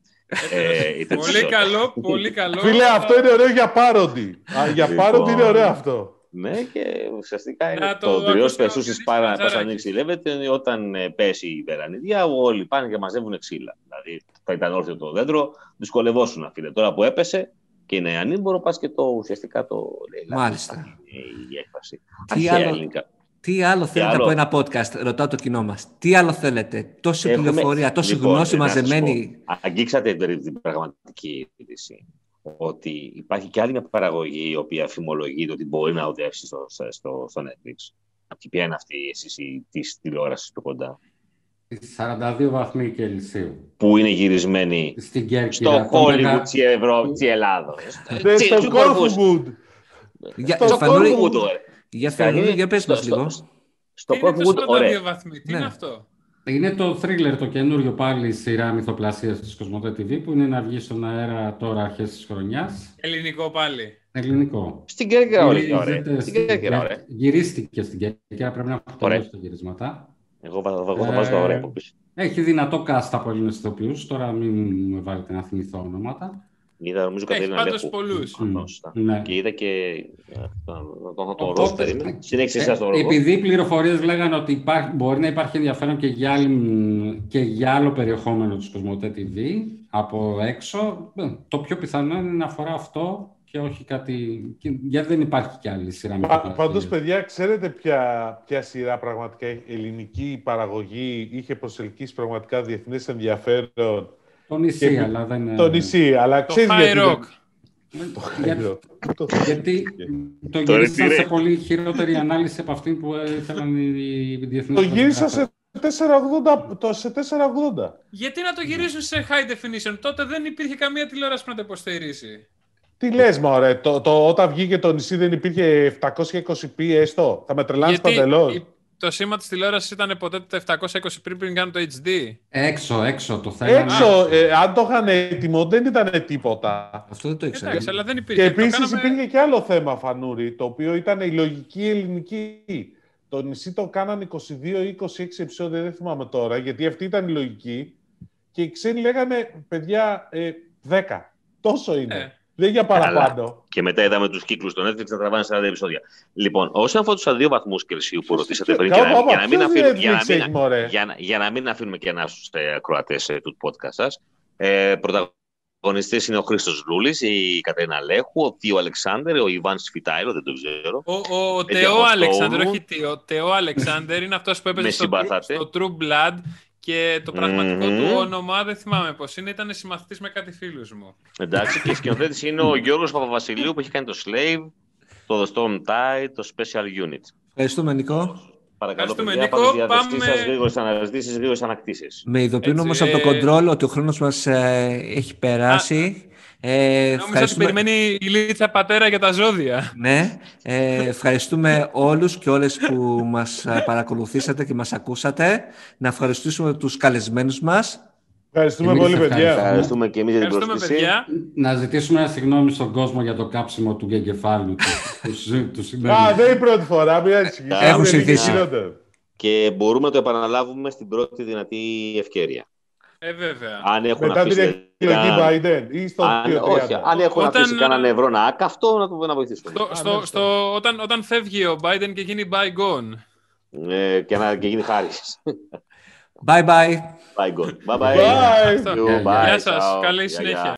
ε, <laughs> πολύ καλό, πολύ καλό. Φίλε, αυτό είναι ωραίο για πάροντι. για πάροντι είναι ωραίο αυτό. Ναι, και ουσιαστικά είναι το, το τριό πεσούση πάρα να ανοίξει η όταν ε, πέσει η βερανιδιά, όλοι πάνε και μαζεύουν ξύλα. Δηλαδή θα ήταν όρθιο το δέντρο, δυσκολευόσουν φίλε. Τώρα που έπεσε και είναι ανήμπορο, πας και το ουσιαστικά το λέει. Μάλιστα. Η έκφραση. Τι άλλο, τι άλλο θέλετε από ένα podcast, ρωτάω το κοινό μας. Τι άλλο θέλετε, τόση Έχουμε... πληροφορία, τόση λοιπόν, γνώση μαζεμένη. Αγγίξατε την πραγματική είδηση ότι υπάρχει και άλλη μια παραγωγή η οποία φημολογείται ότι μπορεί να οδεύσει στο, στο, στο Netflix. Από ποια είναι αυτή εσείς της τηλεόρασης πιο κοντά. 42 βαθμοί Κελσίου. Πού είναι γυρισμένη Στην Κέρκυρα. Στο Hollywood της Ευρώπη, της Ελλάδος. Στο Κόρφουμπουντ. Στο Κόρφουμπουντ, για φαίνεται, για πες μας λίγο. Στο Κόρφουμπουντ, ωραία. Τι είναι ναι. αυτό; Είναι το thriller, το καινούριο πάλι σειρά μυθοπλασίας της Κοσμοτέ TV που είναι να βγει στον αέρα τώρα αρχές της χρονιάς. Ελληνικό πάλι. Ελληνικό. Στην Κέρκυρα, ωραία. Στην Κέρκυρα, ωραία. Γυρίστηκε στην Κέρκυρα, πρέπει να έχω τελειώσει τα γυρίσματα. Εγώ θα βάζω τα ωραία από πίσω. Έχει δυνατό cast από Έλληνες ηθοποιούς, τώρα μην μου βάλετε να θυμηθώ ονόματα. Είδα νομίζω Κατερίνα Έχει πολλούς. Ναι. Και είδα και τον το ρόστερ. Συνέχισε εσάς το Επειδή οι πληροφορίες λέγανε ότι υπάρχει, μπορεί να υπάρχει ενδιαφέρον και για, άλλη, και για άλλο περιεχόμενο του Κοσμοτέ TV από έξω, ε, το πιο πιθανό είναι να αφορά αυτό και όχι κάτι. Γιατί δεν υπάρχει κι άλλη σειρά με Πάντω, παιδιά, ξέρετε ποια, ποια σειρά πραγματικά ελληνική παραγωγή είχε προσελκύσει πραγματικά διεθνές ενδιαφέρον το νησί, και... αλλά δεν είναι... Το νησί, αλλά ξέρεις το γιατί... Rock. Το high rock. γιατί το γύρισαν σε πολύ χειρότερη ανάλυση από αυτή που ήθελαν οι διεθνείς. Το γύρισα σε 480, το σε 480. Γιατί να το γυρίσουν σε high definition, τότε δεν υπήρχε καμία τηλεόραση που να το υποστηρίζει. Τι λες, μωρέ, το, το, όταν βγήκε το νησί δεν υπήρχε 720p έστω; Θα με τρελάνεις παντελώς το σήμα της τηλεόρασης ήταν ποτέ το 720 πριν πριν κάνουν το HD. Έξω, έξω το θέλανε. Έξω, ε, αν το είχαν έτοιμο δεν ήταν τίποτα. Αυτό δεν το ήξερα. Εντάξει, αλλά δεν υπήρχε. Και επίσης κάναμε... υπήρχε και άλλο θέμα, Φανούρη, το οποίο ήταν η λογική ελληνική. Το νησί το κάναν 22 ή 26 επεισόδια, δεν θυμάμαι τώρα, γιατί αυτή ήταν η λογική. Και οι ξένοι λέγανε, παιδιά, ε, 10. Τόσο είναι. Ε. Δεν για παραπάνω. Και μετά είδαμε τους κύκλους στο Netflix να τραβάνε 40 επεισόδια. Λοιπόν, όσον αφορά τους δύο βαθμούς Κελσίου που ρωτήσατε πριν, για να μην αφήνουμε για να μην αφήνουμε και ένα στου ακροατές του podcast σας, ε, πρωταγωνιστέ είναι ο Χρήστος Λούλης, η Κατερίνα Λέχου, ο Θείο Αλεξάνδρ, ο Ιβάν Σφιτάιλο, δεν το ξέρω. Ο, ο, ο Τεό Αλεξάνδρ, όχι ο Τεό Αλεξάνδρ είναι αυτός που έπαιζε στο, στο True Blood και το πραγματικο του όνομα δεν θυμάμαι πώς είναι. Ήταν συμμαθητής με κάτι φίλους μου. Εντάξει, και σκηνοθέτη είναι ο <laughs> Γιώργος Παπαβασιλείου που έχει κάνει το Slave, το The Storm Tide, το Special Unit. Ευχαριστούμε, Νικό. Παρακαλώ, παιδιά, Νικό, πάμε διάθεσή σας, γρήγορες αναζητήσεις, γρήγορες ανακτήσεις. Με ειδοποιούν όμως από το κοντρόλ ότι ο χρόνος μας ε, έχει περάσει. Ε, Νόμιζα ότι περιμένει η Λίτσα πατέρα για τα ζώδια. Ναι. Ε, ευχαριστούμε όλους και όλες που μας παρακολουθήσατε και μας ακούσατε. Να ευχαριστήσουμε τους καλεσμένους μας. Ευχαριστούμε πολύ, παιδιά. Ευχαριστούμε και εμείς για την πρόσκληση. Να ζητήσουμε ένα συγγνώμη στον κόσμο για το κάψιμο του εγκεφάλου του, του Α, δεν είναι η πρώτη φορά. Μια Έχουν συνηθίσει. Και μπορούμε να το επαναλάβουμε στην πρώτη δυνατή ευκαιρία. Ε, βέβαια. Αν έχουν Μετά αφήσει την εκλογή Biden ή στο αν, όχι, αν έχουν όταν... αφήσει κανέναν ευρώ να αυτό να το να βοηθήσουμε. Στο, στο, στο, όταν, όταν φεύγει ο Biden και γίνει bygone. Ε, και, να, και γίνει χάρη. Bye bye. Bye, Bye bye. Bye. Bye. Γεια σας. Καλή συνέχεια.